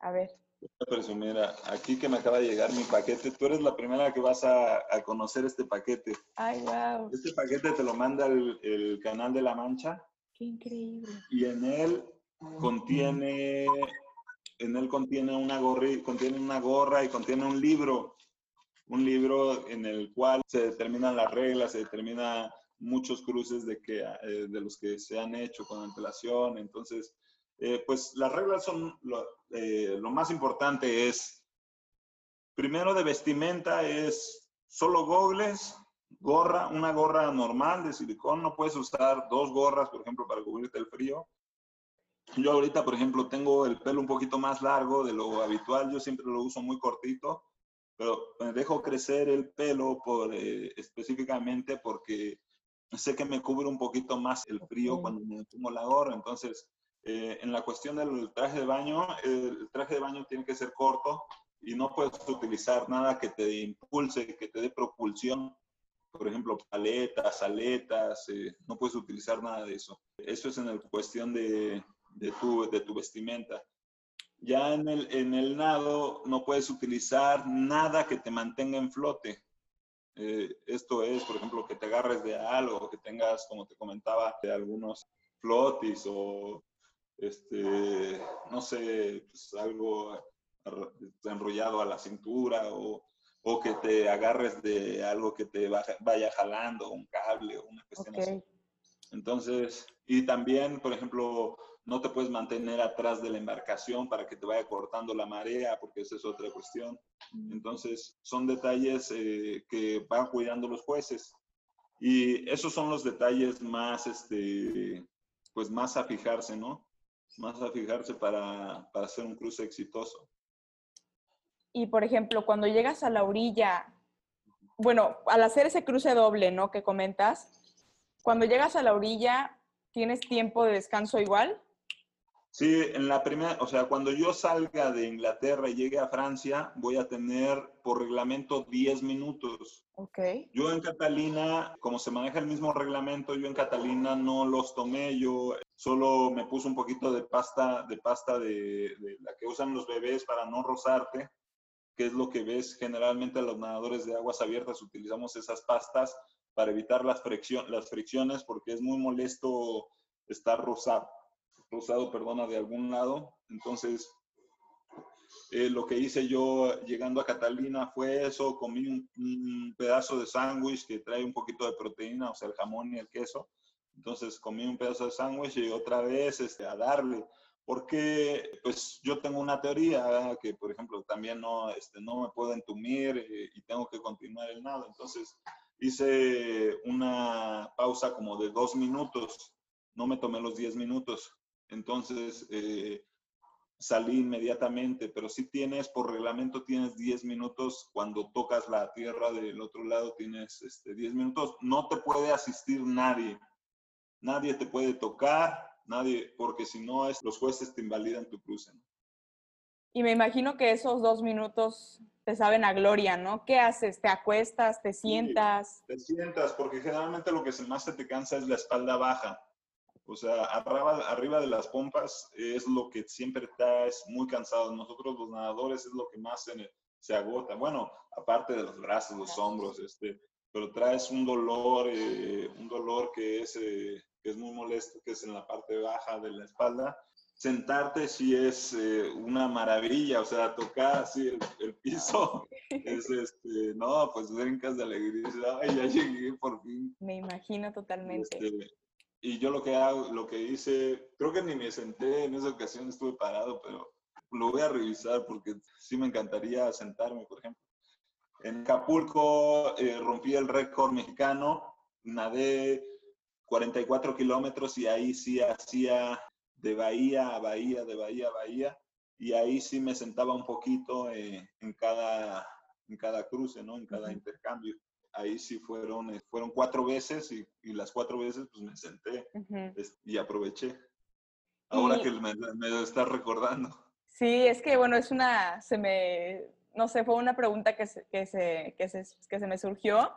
[SPEAKER 2] A ver.
[SPEAKER 1] Voy a presumir aquí que me acaba de llegar mi paquete. Tú eres la primera que vas a, conocer este paquete.
[SPEAKER 2] Ay, wow.
[SPEAKER 1] Este paquete te lo manda el, el Canal de la Mancha.
[SPEAKER 2] Qué increíble.
[SPEAKER 1] Y en él contiene en él contiene una, gorra, contiene una gorra y contiene un libro, un libro en el cual se determinan las reglas, se determinan muchos cruces de, que, eh, de los que se han hecho con antelación. Entonces, eh, pues las reglas son, lo, eh, lo más importante es, primero de vestimenta es solo gogles, gorra, una gorra normal de silicón, no puedes usar dos gorras, por ejemplo, para cubrirte el frío. Yo ahorita, por ejemplo, tengo el pelo un poquito más largo de lo habitual, yo siempre lo uso muy cortito, pero me dejo crecer el pelo por, eh, específicamente porque sé que me cubre un poquito más el frío cuando me pongo la gorra, entonces eh, en la cuestión del traje de baño, el traje de baño tiene que ser corto y no puedes utilizar nada que te impulse, que te dé propulsión. Por ejemplo, paletas, aletas, eh, no puedes utilizar nada de eso. Eso es en la cuestión de, de, tu, de tu vestimenta. Ya en el, en el nado no puedes utilizar nada que te mantenga en flote. Eh, esto es, por ejemplo, que te agarres de algo, que tengas, como te comentaba, de algunos flotis o, este, no sé, pues algo enrollado a la cintura o, o, que te agarres de algo que te vaya jalando, un cable o una cuestión así. Entonces, y también, por ejemplo, no te puedes mantener atrás de la embarcación para que te vaya cortando la marea, porque esa es otra cuestión. Mm. Entonces, son detalles eh, que van cuidando los jueces. Y esos son los detalles más, este, pues más a fijarse, ¿no? Más a fijarse para, para hacer un cruce exitoso.
[SPEAKER 2] Y, por ejemplo, cuando llegas a la orilla, bueno, al hacer ese cruce doble, ¿no? Que comentas, cuando llegas a la orilla, ¿tienes tiempo de descanso igual?
[SPEAKER 1] Sí, en la primera, o sea, cuando yo salga de Inglaterra y llegue a Francia, voy a tener por reglamento 10 minutos.
[SPEAKER 2] Ok.
[SPEAKER 1] Yo en Catalina, como se maneja el mismo reglamento, yo en Catalina no los tomé, yo solo me puse un poquito de pasta, de pasta de, la que usan los bebés para no rozarte, que es lo que ves generalmente los nadadores de aguas abiertas, utilizamos esas pastas para evitar las, fricción, las fricciones porque es muy molesto estar rozado rosado, perdona, de algún lado. Entonces, eh, lo que hice yo llegando a Catalina fue eso, comí un, pedazo de sándwich que trae un poquito de proteína, o sea, el jamón y el queso. Entonces comí un pedazo de sándwich y otra vez este, a darle, porque pues yo tengo una teoría que, por ejemplo, también no, este, no me puedo entumir eh, y tengo que continuar el nado. Entonces hice una pausa como de dos minutos, no me tomé los diez minutos entonces eh, salí inmediatamente, pero si tienes, por reglamento tienes 10 minutos, cuando tocas la tierra del otro lado tienes este, 10 minutos, no te puede asistir nadie, nadie te puede tocar, nadie, porque si no, es, los jueces te invalidan tu cruce.
[SPEAKER 2] Y me imagino que esos dos minutos te saben a gloria, ¿no? ¿Qué haces? ¿Te acuestas? ¿Te sientas?
[SPEAKER 1] te sientas, porque generalmente lo que más se te cansa es la espalda baja. O sea, arriba, arriba de las pompas es lo que siempre está es muy cansado. Nosotros los nadadores es lo que más se, se agota. Bueno, aparte de los brazos, los hombros, este, pero traes un dolor, eh, un dolor que es, eh, que es muy molesto, que es en la parte baja de la espalda. Sentarte sí es eh, una maravilla, o sea, tocar así el, piso, es este, no, pues brincas de alegría, ay, ya llegué por fin.
[SPEAKER 2] Me imagino totalmente. Este,
[SPEAKER 1] y yo lo que hago, lo que hice, creo que ni me senté en esa ocasión, estuve parado, pero lo voy a revisar porque sí me encantaría sentarme, por ejemplo. En Acapulco eh, rompí el récord mexicano, nadé 44 kilómetros y ahí sí hacía de bahía a bahía, de bahía a bahía, y ahí sí me sentaba un poquito eh, en, cada, en cada cruce, ¿no? En cada intercambio ahí sí fueron, eh, fueron cuatro veces y, y las cuatro veces pues me senté y aproveché. Ahora que me, me está recordando.
[SPEAKER 2] Sí, es que bueno, es una, se me, no sé, fue una pregunta que se, que se, que se, que se me surgió,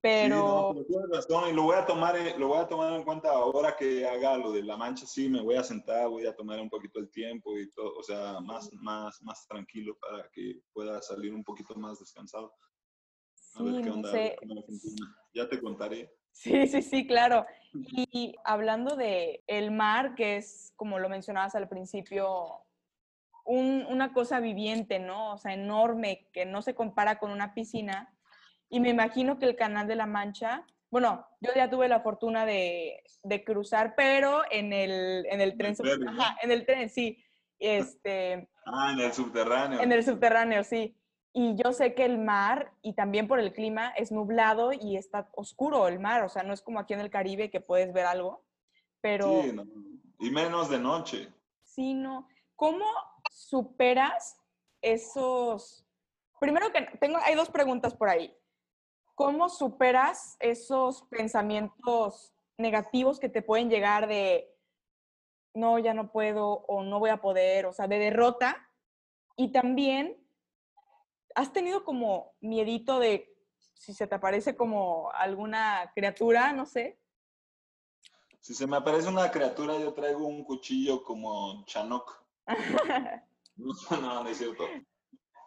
[SPEAKER 2] pero...
[SPEAKER 1] Sí, tienes razón y lo voy, a tomar, eh, lo voy a tomar en cuenta ahora que haga lo de la mancha, sí, me voy a sentar, voy a tomar un poquito el tiempo y todo, o sea, más, más, más tranquilo para que pueda salir un poquito más descansado. A ver qué onda, Ya te contaré.
[SPEAKER 2] Sí, sí, sí, claro. Y hablando de el mar, que es, como lo mencionabas al principio, una cosa viviente, ¿no? O sea, enorme, que no se compara con una piscina. Y me imagino que el Canal de la Mancha, bueno, yo ya tuve la fortuna de, cruzar, pero en el, en el tren. en el tren, sí. Este,
[SPEAKER 1] ah, en el subterráneo.
[SPEAKER 2] En el subterráneo, sí. Y yo sé que el mar, y también por el clima, es nublado y está oscuro el mar. O sea, no es como aquí en el Caribe que puedes ver algo. Pero...
[SPEAKER 1] Sí, y menos de noche.
[SPEAKER 2] sí, no. ¿Cómo superas esos... Primero que tengo, hay dos preguntas por ahí. ¿Cómo superas esos pensamientos negativos que te pueden llegar de no, ya no puedo o no voy a poder, o sea, de derrota? Y también, ¿has tenido como miedito de si se te aparece como alguna criatura, no sé?
[SPEAKER 1] Si se me aparece una criatura, yo traigo un cuchillo como Chanok. no, no es cierto.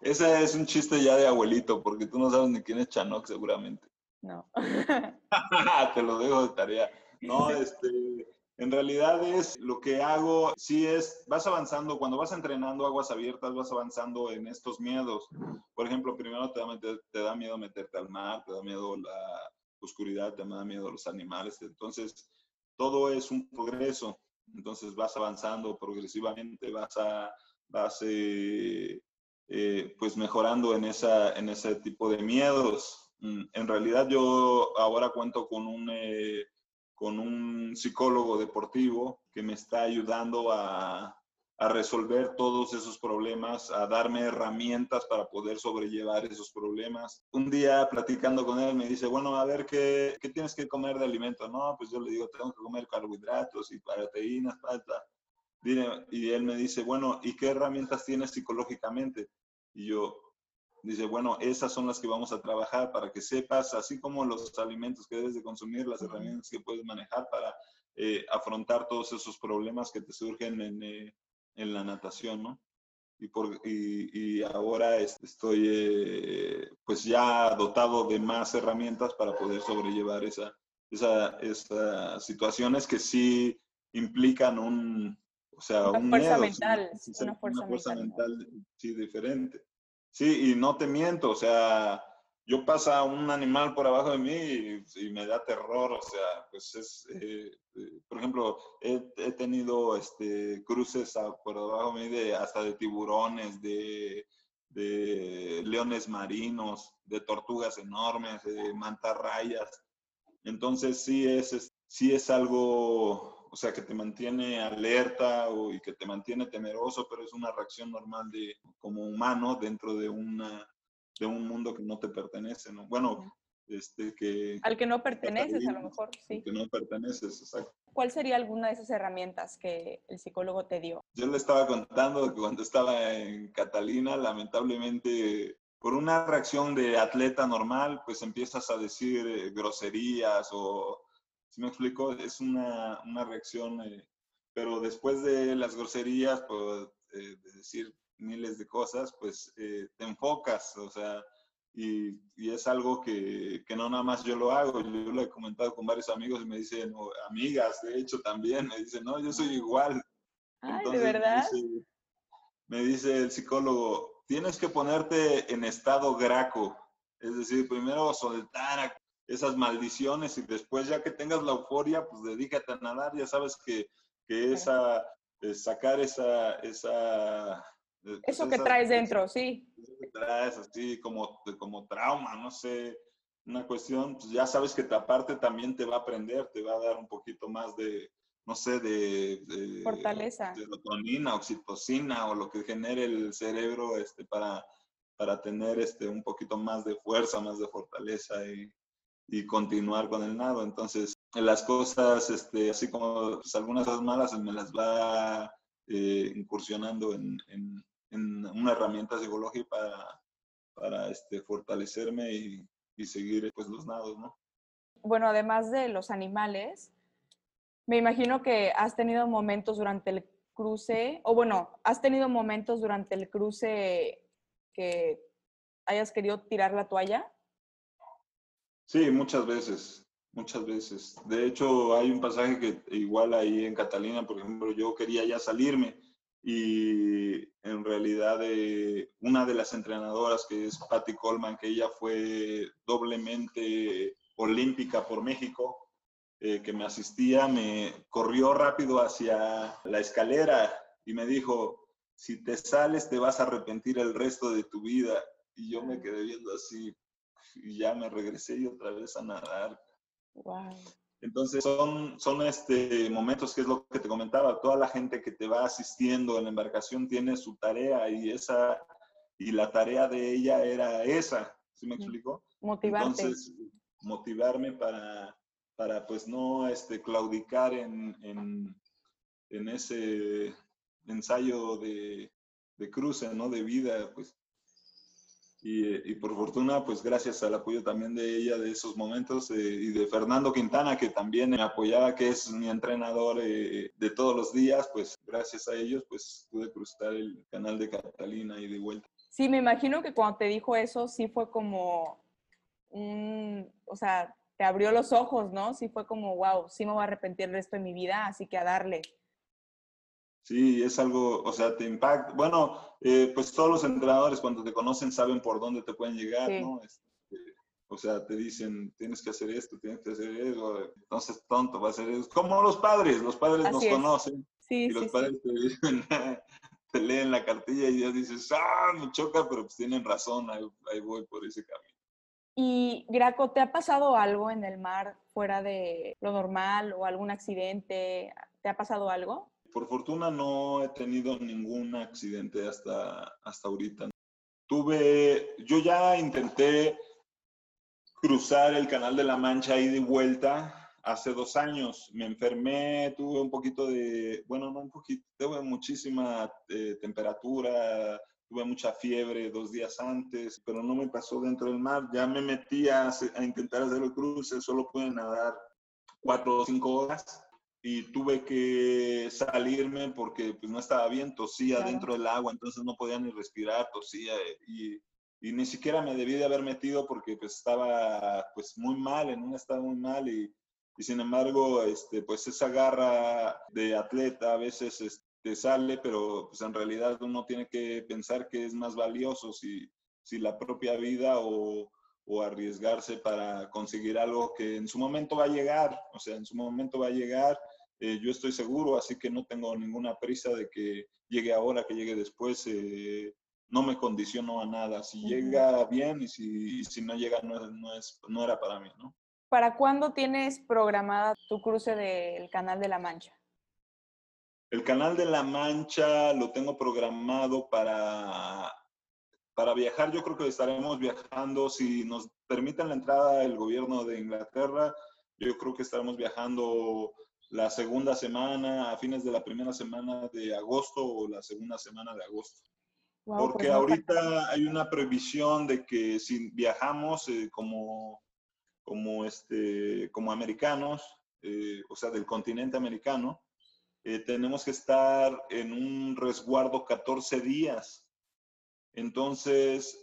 [SPEAKER 1] Ese es un chiste ya de abuelito, porque tú no sabes ni quién es Chanok seguramente.
[SPEAKER 2] No.
[SPEAKER 1] Te lo dejo de tarea. No, este, en realidad es lo que hago, sí es, vas avanzando, cuando vas entrenando aguas abiertas, vas avanzando en estos miedos. Por ejemplo, primero te da, te da miedo meterte al mar, te da miedo la oscuridad, te da miedo los animales. Entonces, todo es un progreso. Entonces vas avanzando progresivamente, vas a, vas eh, eh, pues mejorando en, esa, en ese tipo de miedos. Mm, en realidad yo ahora cuento con un, eh, con un psicólogo deportivo que me está ayudando a, a resolver todos esos problemas, a darme herramientas para poder sobrellevar esos problemas. Un día platicando con él me dice, bueno, a ver, ¿qué, qué tienes que comer de alimento? No, pues yo le digo, tengo que comer carbohidratos y proteínas, falta. Y él me dice, bueno, ¿y qué herramientas tienes psicológicamente? Y yo, dice, bueno, esas son las que vamos a trabajar para que sepas, así como los alimentos que debes de consumir, las herramientas que puedes manejar para eh, afrontar todos esos problemas que te surgen en, eh, en la natación, ¿no? Y, por, y, y ahora estoy eh, pues ya dotado de más herramientas para poder sobrellevar esa, esa, esas situaciones que sí implican un, o sea,
[SPEAKER 2] una
[SPEAKER 1] un
[SPEAKER 2] fuerza
[SPEAKER 1] miedo,
[SPEAKER 2] mental,
[SPEAKER 1] sí,
[SPEAKER 2] una fuerza,
[SPEAKER 1] una fuerza
[SPEAKER 2] mental.
[SPEAKER 1] mental, sí, diferente. Sí, y no te miento, o sea, yo pasa un animal por abajo de mí y, me da terror, o sea, pues es, eh, eh, por ejemplo, he, tenido este, cruces por abajo de mí hasta de tiburones, de, leones marinos, de tortugas enormes, de mantarrayas. Entonces sí es, sí es algo, sea, que te mantiene alerta o, y que te mantiene temeroso, pero es una reacción normal de, como humano dentro de una de un mundo que no te pertenece, ¿no? Bueno, este que...
[SPEAKER 2] Al que no perteneces, a lo mejor, sí.
[SPEAKER 1] Que no perteneces, exacto.
[SPEAKER 2] ¿Cuál sería alguna de esas herramientas que el psicólogo te dio?
[SPEAKER 1] Yo le estaba contando que cuando estaba en Catalina, lamentablemente, por una reacción de atleta normal, pues empiezas a decir eh, groserías o, si me explico, es una, una reacción, eh, pero después de las groserías, pues, eh, de decir miles de cosas, pues eh, te enfocas, o sea, y, y es algo que, que, no nada más yo lo hago, yo lo he comentado con varios amigos y me dicen, o amigas, de hecho también, me dicen, no, yo soy igual.
[SPEAKER 2] Ay, Entonces, ¿de verdad?
[SPEAKER 1] Me dice, me dice el psicólogo, tienes que ponerte en estado graco, es decir, primero soltar esas maldiciones y después ya que tengas la euforia, pues dedícate a nadar, ya sabes que, que esa, eh, sacar esa, esa
[SPEAKER 2] eso pues que traes dentro, sí.
[SPEAKER 1] Eso que traes así como, como trauma, no sé, una cuestión, pues ya sabes que aparte también te va a aprender, te va a dar un poquito más de, no sé, de, de
[SPEAKER 2] fortaleza.
[SPEAKER 1] Serotonina, oxitocina o lo que genere el cerebro este, para, para tener este, un poquito más de fuerza, más de fortaleza y, y continuar con el nado. Entonces, las cosas, este, así como pues, algunas cosas malas, me las va eh, incursionando en, en, en, una herramienta psicológica para, para este, fortalecerme y, y, seguir pues, los nados, ¿no?
[SPEAKER 2] Bueno, además de los animales, me imagino que has tenido momentos durante el cruce, o bueno, has tenido momentos durante el cruce que hayas querido tirar la toalla.
[SPEAKER 1] Sí, muchas veces, muchas veces. De hecho, hay un pasaje que igual ahí en Catalina, por ejemplo, yo quería ya salirme y en realidad eh, una de las entrenadoras que es Patty Coleman, que ella fue doblemente olímpica por México, eh, que me asistía, me corrió rápido hacia la escalera y me dijo, si te sales te vas a arrepentir el resto de tu vida. Y yo me quedé viendo así y ya me regresé y otra vez a nadar.
[SPEAKER 2] Wow.
[SPEAKER 1] Entonces son, son este, momentos que es lo que te comentaba, toda la gente que te va asistiendo en la embarcación tiene su tarea y, esa, y la tarea de ella era esa, ¿sí me explico?
[SPEAKER 2] Motivarte.
[SPEAKER 1] Entonces, motivarme para, para pues no este, claudicar en, en, en ese ensayo de, de cruce, ¿no? De vida, pues y, por fortuna, pues gracias al apoyo también de ella de esos momentos eh, y de Fernando Quintana, que también me apoyaba, que es mi entrenador eh, de todos los días, pues gracias a ellos, pues pude cruzar el canal de Catalina y de vuelta.
[SPEAKER 2] Sí, me imagino que cuando te dijo eso, sí fue como un, o sea, te abrió los ojos, ¿no? Sí fue como, wow, sí me voy a arrepentir el resto de mi vida, así que a darle.
[SPEAKER 1] Sí, es algo, o sea, te impacta. Bueno, eh, pues todos los entrenadores cuando te conocen saben por dónde te pueden llegar, ¿no? Este, o sea, te dicen, tienes que hacer esto, tienes que hacer eso, entonces tonto va a ser eso. Como los padres, los padres nos conocen. Sí, y los padres te dicen, te leen la cartilla y ya dices, ah, me choca, pero pues tienen razón, ahí, ahí voy por ese camino.
[SPEAKER 2] Y Graco, ¿te ha pasado algo en el mar fuera de lo normal o algún accidente? ¿Te ha pasado algo?
[SPEAKER 1] Por fortuna no he tenido ningún accidente hasta, hasta ahorita. Tuve, yo ya intenté cruzar el Canal de la Mancha y de vuelta hace dos años. Me enfermé, tuve un poquito de, bueno, no un poquito, tuve muchísima eh, temperatura, tuve mucha fiebre dos días antes, pero no me pasó dentro del mar. Ya me metí a, a intentar hacer el cruce, solo pude nadar cuatro o cinco horas y tuve que salirme porque pues, no estaba bien, tosía dentro del agua, entonces no podía ni respirar, tosía y, y, ni siquiera me debí de haber metido porque pues estaba pues muy mal, en un estado muy mal y, y sin embargo este, pues esa garra de atleta a veces te este, sale, pero pues en realidad uno tiene que pensar que es más valioso si, si la propia vida o, o arriesgarse para conseguir algo que en su momento va a llegar, o sea, en su momento va a llegar, eh, yo estoy seguro, así que no tengo ninguna prisa de que llegue ahora, que llegue después, eh, no me condiciono a nada, si llega bien y si, si no llega no, no, es, no era para mí, ¿no?
[SPEAKER 2] ¿Para cuándo tienes programada tu cruce del Canal de la Mancha?
[SPEAKER 1] El Canal de la Mancha lo tengo programado para para viajar yo creo que estaremos viajando, si nos permiten la entrada el gobierno de Inglaterra, yo creo que estaremos viajando la segunda semana, a fines de la primera semana de agosto o la segunda semana de agosto. Pues Porque ahorita hay una previsión de que si viajamos eh, como, como, este, como americanos, eh, o sea, del continente americano, eh, tenemos que estar en un resguardo 14 días. Entonces,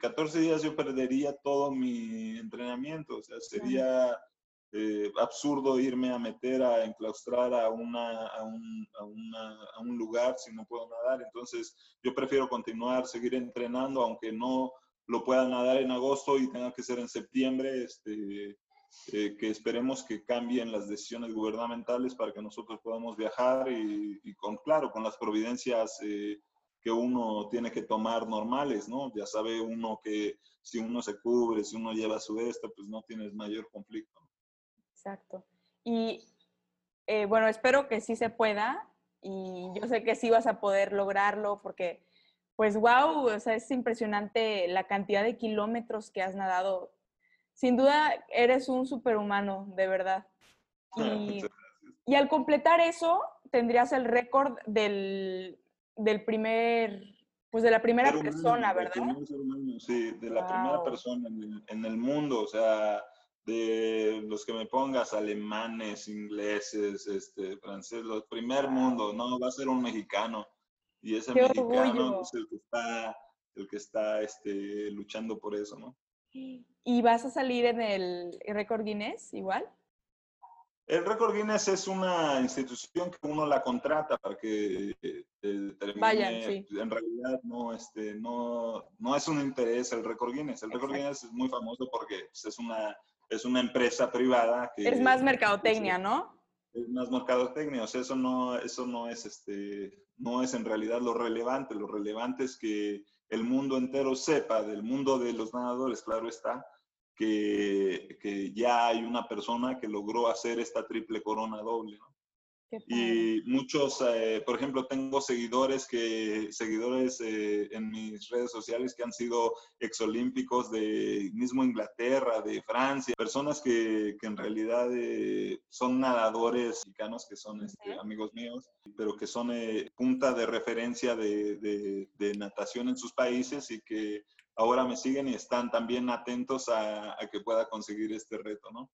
[SPEAKER 1] 14 eh, días yo perdería todo mi entrenamiento, o sea, sería eh, absurdo irme a meter a enclaustrar a, una, a, un, a, un lugar si no puedo nadar. Entonces, yo prefiero continuar, seguir entrenando, aunque no lo pueda nadar en agosto y tenga que ser en septiembre, este, eh, que esperemos que cambien las decisiones gubernamentales para que nosotros podamos viajar y, con, claro, con las providencias que uno tiene que tomar normales, ¿no? Ya sabe uno que si uno se cubre, si uno lleva su esta, pues no tienes mayor conflicto.
[SPEAKER 2] Exacto. Y eh, bueno, espero que sí se pueda y yo sé que sí vas a poder lograrlo porque, pues, wow, o sea, es impresionante la cantidad de kilómetros que has nadado. Sin duda, eres un superhumano, de verdad. Y, y al completar eso, tendrías el récord del del primer, pues de la primera persona, ¿verdad?
[SPEAKER 1] sí, de la primera persona en el, mundo, o sea, de los que me pongas alemanes, ingleses, este, franceses, el primer mundo, no, va a ser un mexicano. Y ese mexicano es el que está, el que está este, luchando por eso, ¿no?
[SPEAKER 2] ¿Y vas a salir en el récord Guinness igual?
[SPEAKER 1] El récord Guinness es una institución que uno la contrata para que eh, termine. En realidad no, este, no, no es un interés el récord Guinness. El récord Guinness es muy famoso porque pues, es, una, es una empresa privada que...
[SPEAKER 2] Es más mercadotecnia, ¿no?
[SPEAKER 1] Es más mercadotecnia. O sea, eso no, eso no es, este, no es en realidad lo relevante. Lo relevante es que el mundo entero sepa del mundo de los nadadores, claro está, que, que ya hay una persona que logró hacer esta triple corona doble. ¿no? Y muchos, eh, por ejemplo, tengo seguidores que seguidores eh, en mis redes sociales que han sido exolímpicos de mismo Inglaterra, de Francia, personas que, que en realidad eh, son nadadores mexicanos que son este, amigos míos, pero que son punta de referencia de, de, de, natación en sus países y que ahora me siguen y están también atentos a, a que pueda conseguir este reto, ¿no?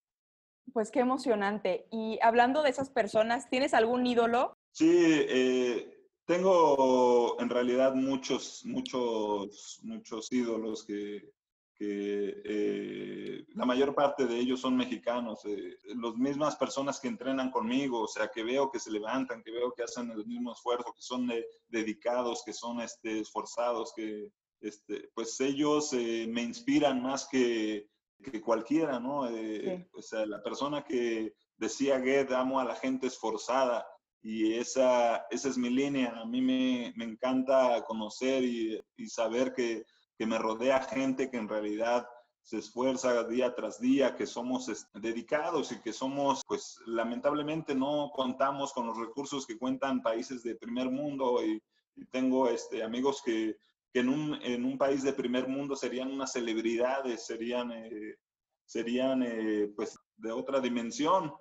[SPEAKER 2] Pues qué emocionante. Y hablando de esas personas, ¿tienes algún ídolo?
[SPEAKER 1] Sí, eh, tengo en realidad muchos, muchos, muchos ídolos que, eh, la mayor parte de ellos son mexicanos, eh, las mismas personas que entrenan conmigo, o sea, que veo que se levantan, que veo que hacen el mismo esfuerzo, que son dedicados, que son este, esforzados, que este, pues ellos me inspiran más que, que cualquiera, ¿no? Eh, o sea, la persona que decía Get, amo a la gente esforzada, y esa, esa es mi línea. A mí me, me encanta conocer y, y saber que, que, me rodea gente que en realidad se esfuerza día tras día, que somos dedicados y que somos, pues lamentablemente no contamos con los recursos que cuentan países de primer mundo y, y tengo este, amigos que, que en un, en un país de primer mundo serían unas celebridades, serían, eh, serían eh, pues de otra dimensión.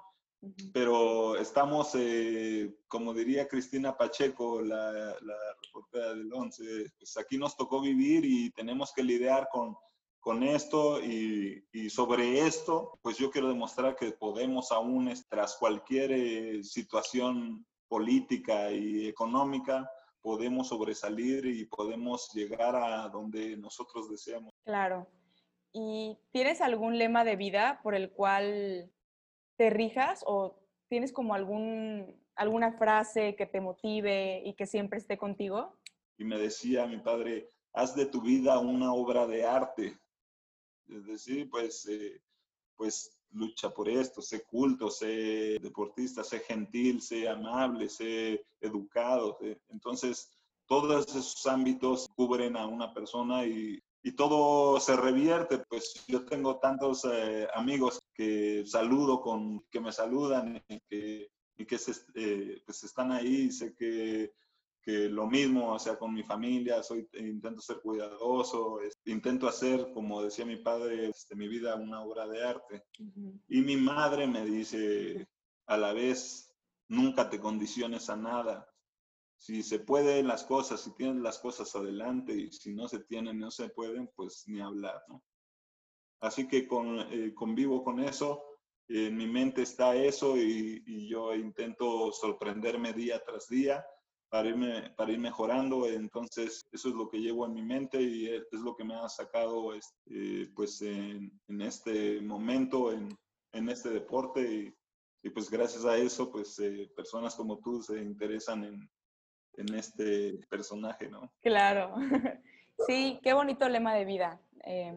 [SPEAKER 1] Pero estamos, eh, como diría Cristina Pacheco, la, la reportera del 11, pues aquí nos tocó vivir y tenemos que lidiar con, con esto y, y, sobre esto, pues yo quiero demostrar que podemos aún, tras cualquier situación política y económica, podemos sobresalir y podemos llegar a donde nosotros deseamos.
[SPEAKER 2] Claro. ¿Y tienes algún lema de vida por el cual te rijas o tienes como algún, alguna frase que te motive y que siempre esté contigo?
[SPEAKER 1] Y me decía mi padre, haz de tu vida una obra de arte. Es decir, pues, eh, pues lucha por esto, sé culto, sé deportista, sé gentil, sé amable, sé educado. Entonces, todos esos ámbitos cubren a una persona y, y todo se revierte. Pues yo tengo tantos eh, amigos que saludo con, que me saludan y que, y que se, eh, pues están ahí. Sé que que lo mismo, o sea, con mi familia, soy, intento ser cuidadoso, intento hacer, como decía mi padre, este, mi vida una obra de arte. Y mi madre me dice a la vez, nunca te condiciones a nada. Si se pueden las cosas, si tienes las cosas adelante y si no se tienen, no se pueden, pues ni hablar, ¿no? Así que con, eh, convivo con eso, en mi mente está eso y, y yo intento sorprenderme día tras día para, irme, para ir mejorando. Entonces, eso es lo que llevo en mi mente y es lo que me ha sacado este, pues en, en, este momento, en, en este deporte. Y, y, pues gracias a eso, pues eh, personas como tú se interesan en, en este personaje, ¿no?
[SPEAKER 2] Claro. Sí, qué bonito lema de vida. Eh,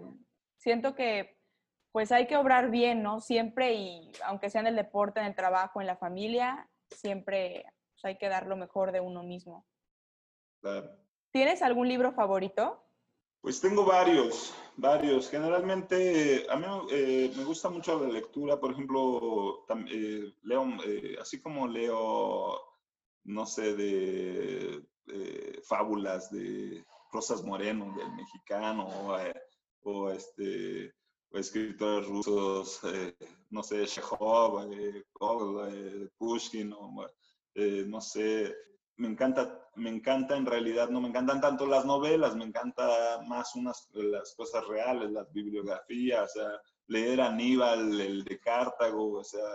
[SPEAKER 2] siento que pues hay que obrar bien, ¿no? Siempre y aunque sea en el deporte, en el trabajo, en la familia, siempre pues, hay que dar lo mejor de uno mismo.
[SPEAKER 1] Claro.
[SPEAKER 2] ¿Tienes algún libro favorito?
[SPEAKER 1] Pues tengo varios, varios. Generalmente a mí eh, me gusta mucho la lectura, por ejemplo, eh, leo, eh, así como leo, no sé, de fábulas de Rosas Moreno, del mexicano, o, este, o escritores rusos, no sé, Chekhov, Pushkin, o, eh, no sé, me encanta, me encanta en realidad, no me encantan tanto las novelas, me encanta más unas las cosas reales, las bibliografías, o sea, leer Aníbal, el de Cartago, o sea,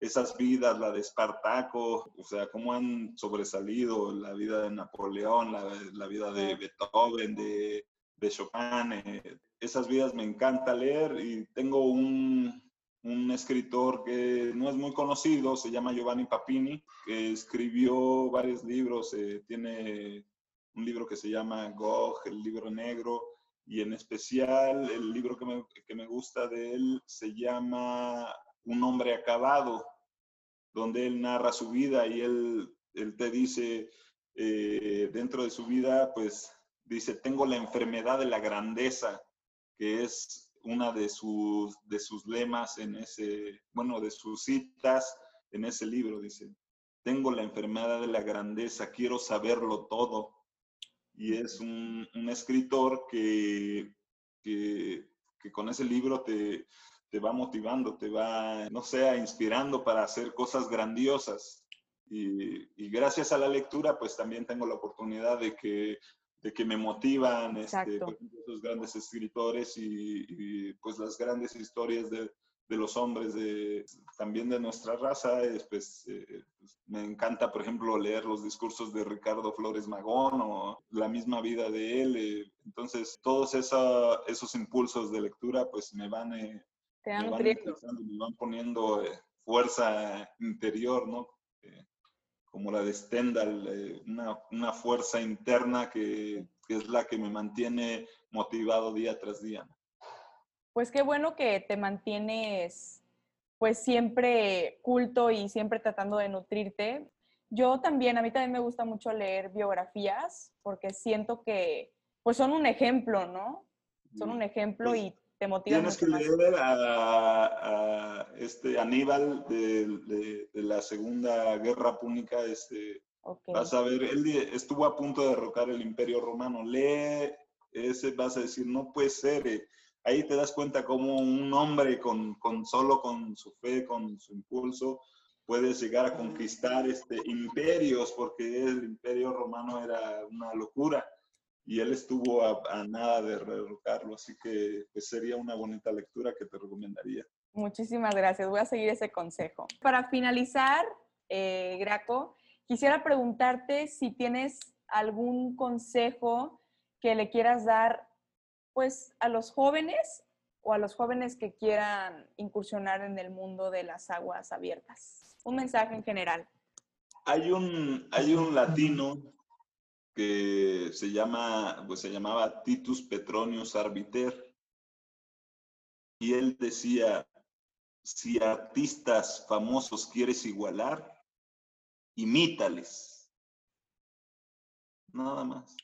[SPEAKER 1] esas vidas, la de Espartaco, o sea, cómo han sobresalido la vida de Napoleón, la, la vida de Beethoven, de, de Chopin, eh, esas vidas me encanta leer y tengo un, un escritor que no es muy conocido, se llama Giovanni Papini, que escribió varios libros, eh, tiene un libro que se llama Gog, el libro negro, y en especial el libro que me, que me gusta de él se llama Un hombre acabado, donde él narra su vida y él, él te dice, eh, dentro de su vida, pues dice, tengo la enfermedad de la grandeza, que es una de sus, de sus lemas en ese, bueno, de sus citas en ese libro, dice, tengo la enfermedad de la grandeza, quiero saberlo todo. Y es un, escritor que, que, con ese libro te, te va motivando, te va, no sé, inspirando para hacer cosas grandiosas. Y, gracias a la lectura, pues también tengo la oportunidad de que, de que me motivan este, esos grandes escritores y, pues las grandes historias de, de los hombres, de, también de nuestra raza. pues, eh, pues, me encanta, por ejemplo, leer los discursos de Ricardo Flores Magón o la misma vida de él. Eh, entonces, todos esos impulsos de lectura, pues me van, eh, me, van me van poniendo fuerza interior, ¿no? Como la de Stendhal, eh, una, una, fuerza interna que, que, es la que me mantiene motivado día tras día.
[SPEAKER 2] Pues qué bueno que te mantienes pues siempre culto y siempre tratando de nutrirte. Yo también, a mí también me gusta mucho leer biografías porque siento que pues son un ejemplo, ¿no? Son un ejemplo y
[SPEAKER 1] Tienes que leer a, este Aníbal de, la Segunda Guerra Púnica. Este, Vas a ver, él estuvo a punto de derrocar el Imperio Romano. Lee ese, vas a decir, no puede ser. Eh". Ahí te das cuenta cómo un hombre con, con solo con su fe, con su impulso, puede llegar a conquistar este, imperios, porque el Imperio Romano era una locura y él estuvo a, nada de derrocarlo, así que pues, sería una bonita lectura que te recomendaría.
[SPEAKER 2] Muchísimas gracias, voy a seguir ese consejo. Para finalizar, eh, Graco, quisiera preguntarte si tienes algún consejo que le quieras dar pues a los jóvenes o a los jóvenes que quieran incursionar en el mundo de las aguas abiertas. Un mensaje en general.
[SPEAKER 1] Hay un, hay un latino que se, llama, pues se llamaba Titus Petronius Arbiter. Y él decía, si artistas famosos quieres igualar, imítales. Nada más.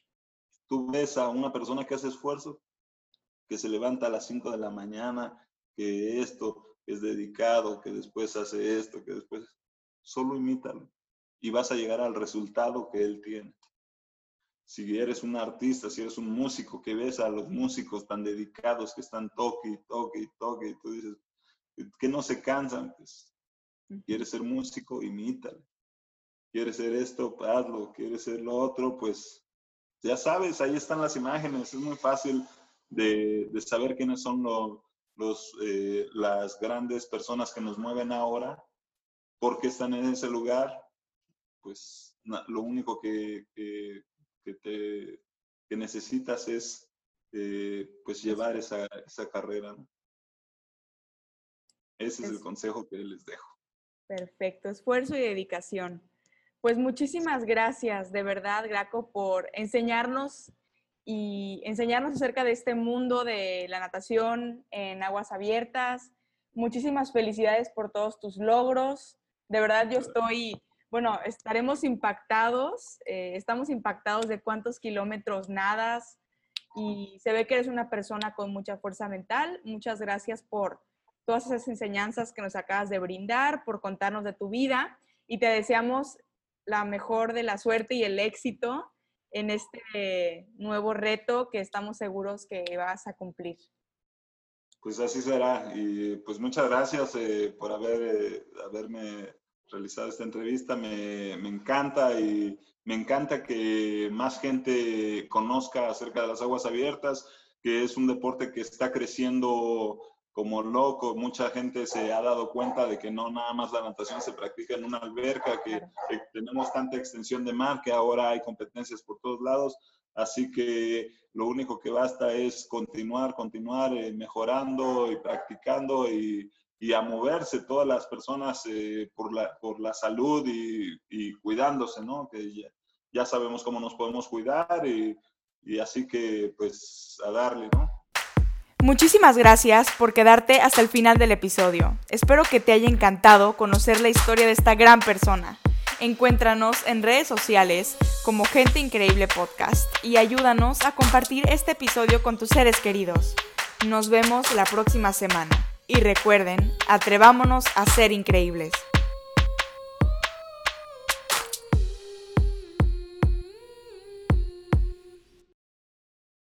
[SPEAKER 1] Tú ves a una persona que hace esfuerzo, que se levanta a las 5 de la mañana, que esto es dedicado, que después hace esto, que después... Solo imítalo y vas a llegar al resultado que él tiene si eres un artista, si eres un músico, que ves a los músicos tan dedicados que están toque, toque, toque, y tú dices, que no se cansan, pues, quieres ser músico, imítale. Quieres ser esto, hazlo. Quieres ser lo otro, pues, ya sabes, ahí están las imágenes, es muy fácil de, saber quiénes son los, eh, las grandes personas que nos mueven ahora, por qué están en ese lugar, pues lo único que, que, te, que necesitas es eh, pues llevar esa, esa carrera. Ese es, el consejo que les dejo.
[SPEAKER 2] Perfecto, esfuerzo y dedicación. Pues muchísimas gracias, de verdad, Graco, por enseñarnos y enseñarnos acerca de este mundo de la natación en aguas abiertas. Muchísimas felicidades por todos tus logros. De verdad, yo estoy bueno, estaremos impactados, eh, estamos impactados de cuántos kilómetros nadas y se ve que eres una persona con mucha fuerza mental. Muchas gracias por todas esas enseñanzas que nos acabas de brindar, por contarnos de tu vida y te deseamos la mejor de la suerte y el éxito en este nuevo reto que estamos seguros que vas a cumplir.
[SPEAKER 1] Pues así será. Y pues muchas gracias eh, por haber, eh, haberme realizar esta entrevista. Me, me, encanta y me encanta que más gente conozca acerca de las aguas abiertas, que es un deporte que está creciendo como loco. Mucha gente se ha dado cuenta de que no nada más la natación se practica en una alberca, que, tenemos tanta extensión de mar, que ahora hay competencias por todos lados. Así que lo único que basta es continuar, continuar eh, mejorando y practicando y y a moverse todas las personas eh, por, la, por la salud y, y cuidándose, ¿no? Que ya, ya, sabemos cómo nos podemos cuidar y, y así que pues a darle, ¿no?
[SPEAKER 2] Muchísimas gracias por quedarte hasta el final del episodio. Espero que te haya encantado conocer la historia de esta gran persona. Encuéntranos en redes sociales como Gente Increíble Podcast y ayúdanos a compartir este episodio con tus seres queridos. Nos vemos la próxima semana. Y recuerden, atrevámonos a ser increíbles.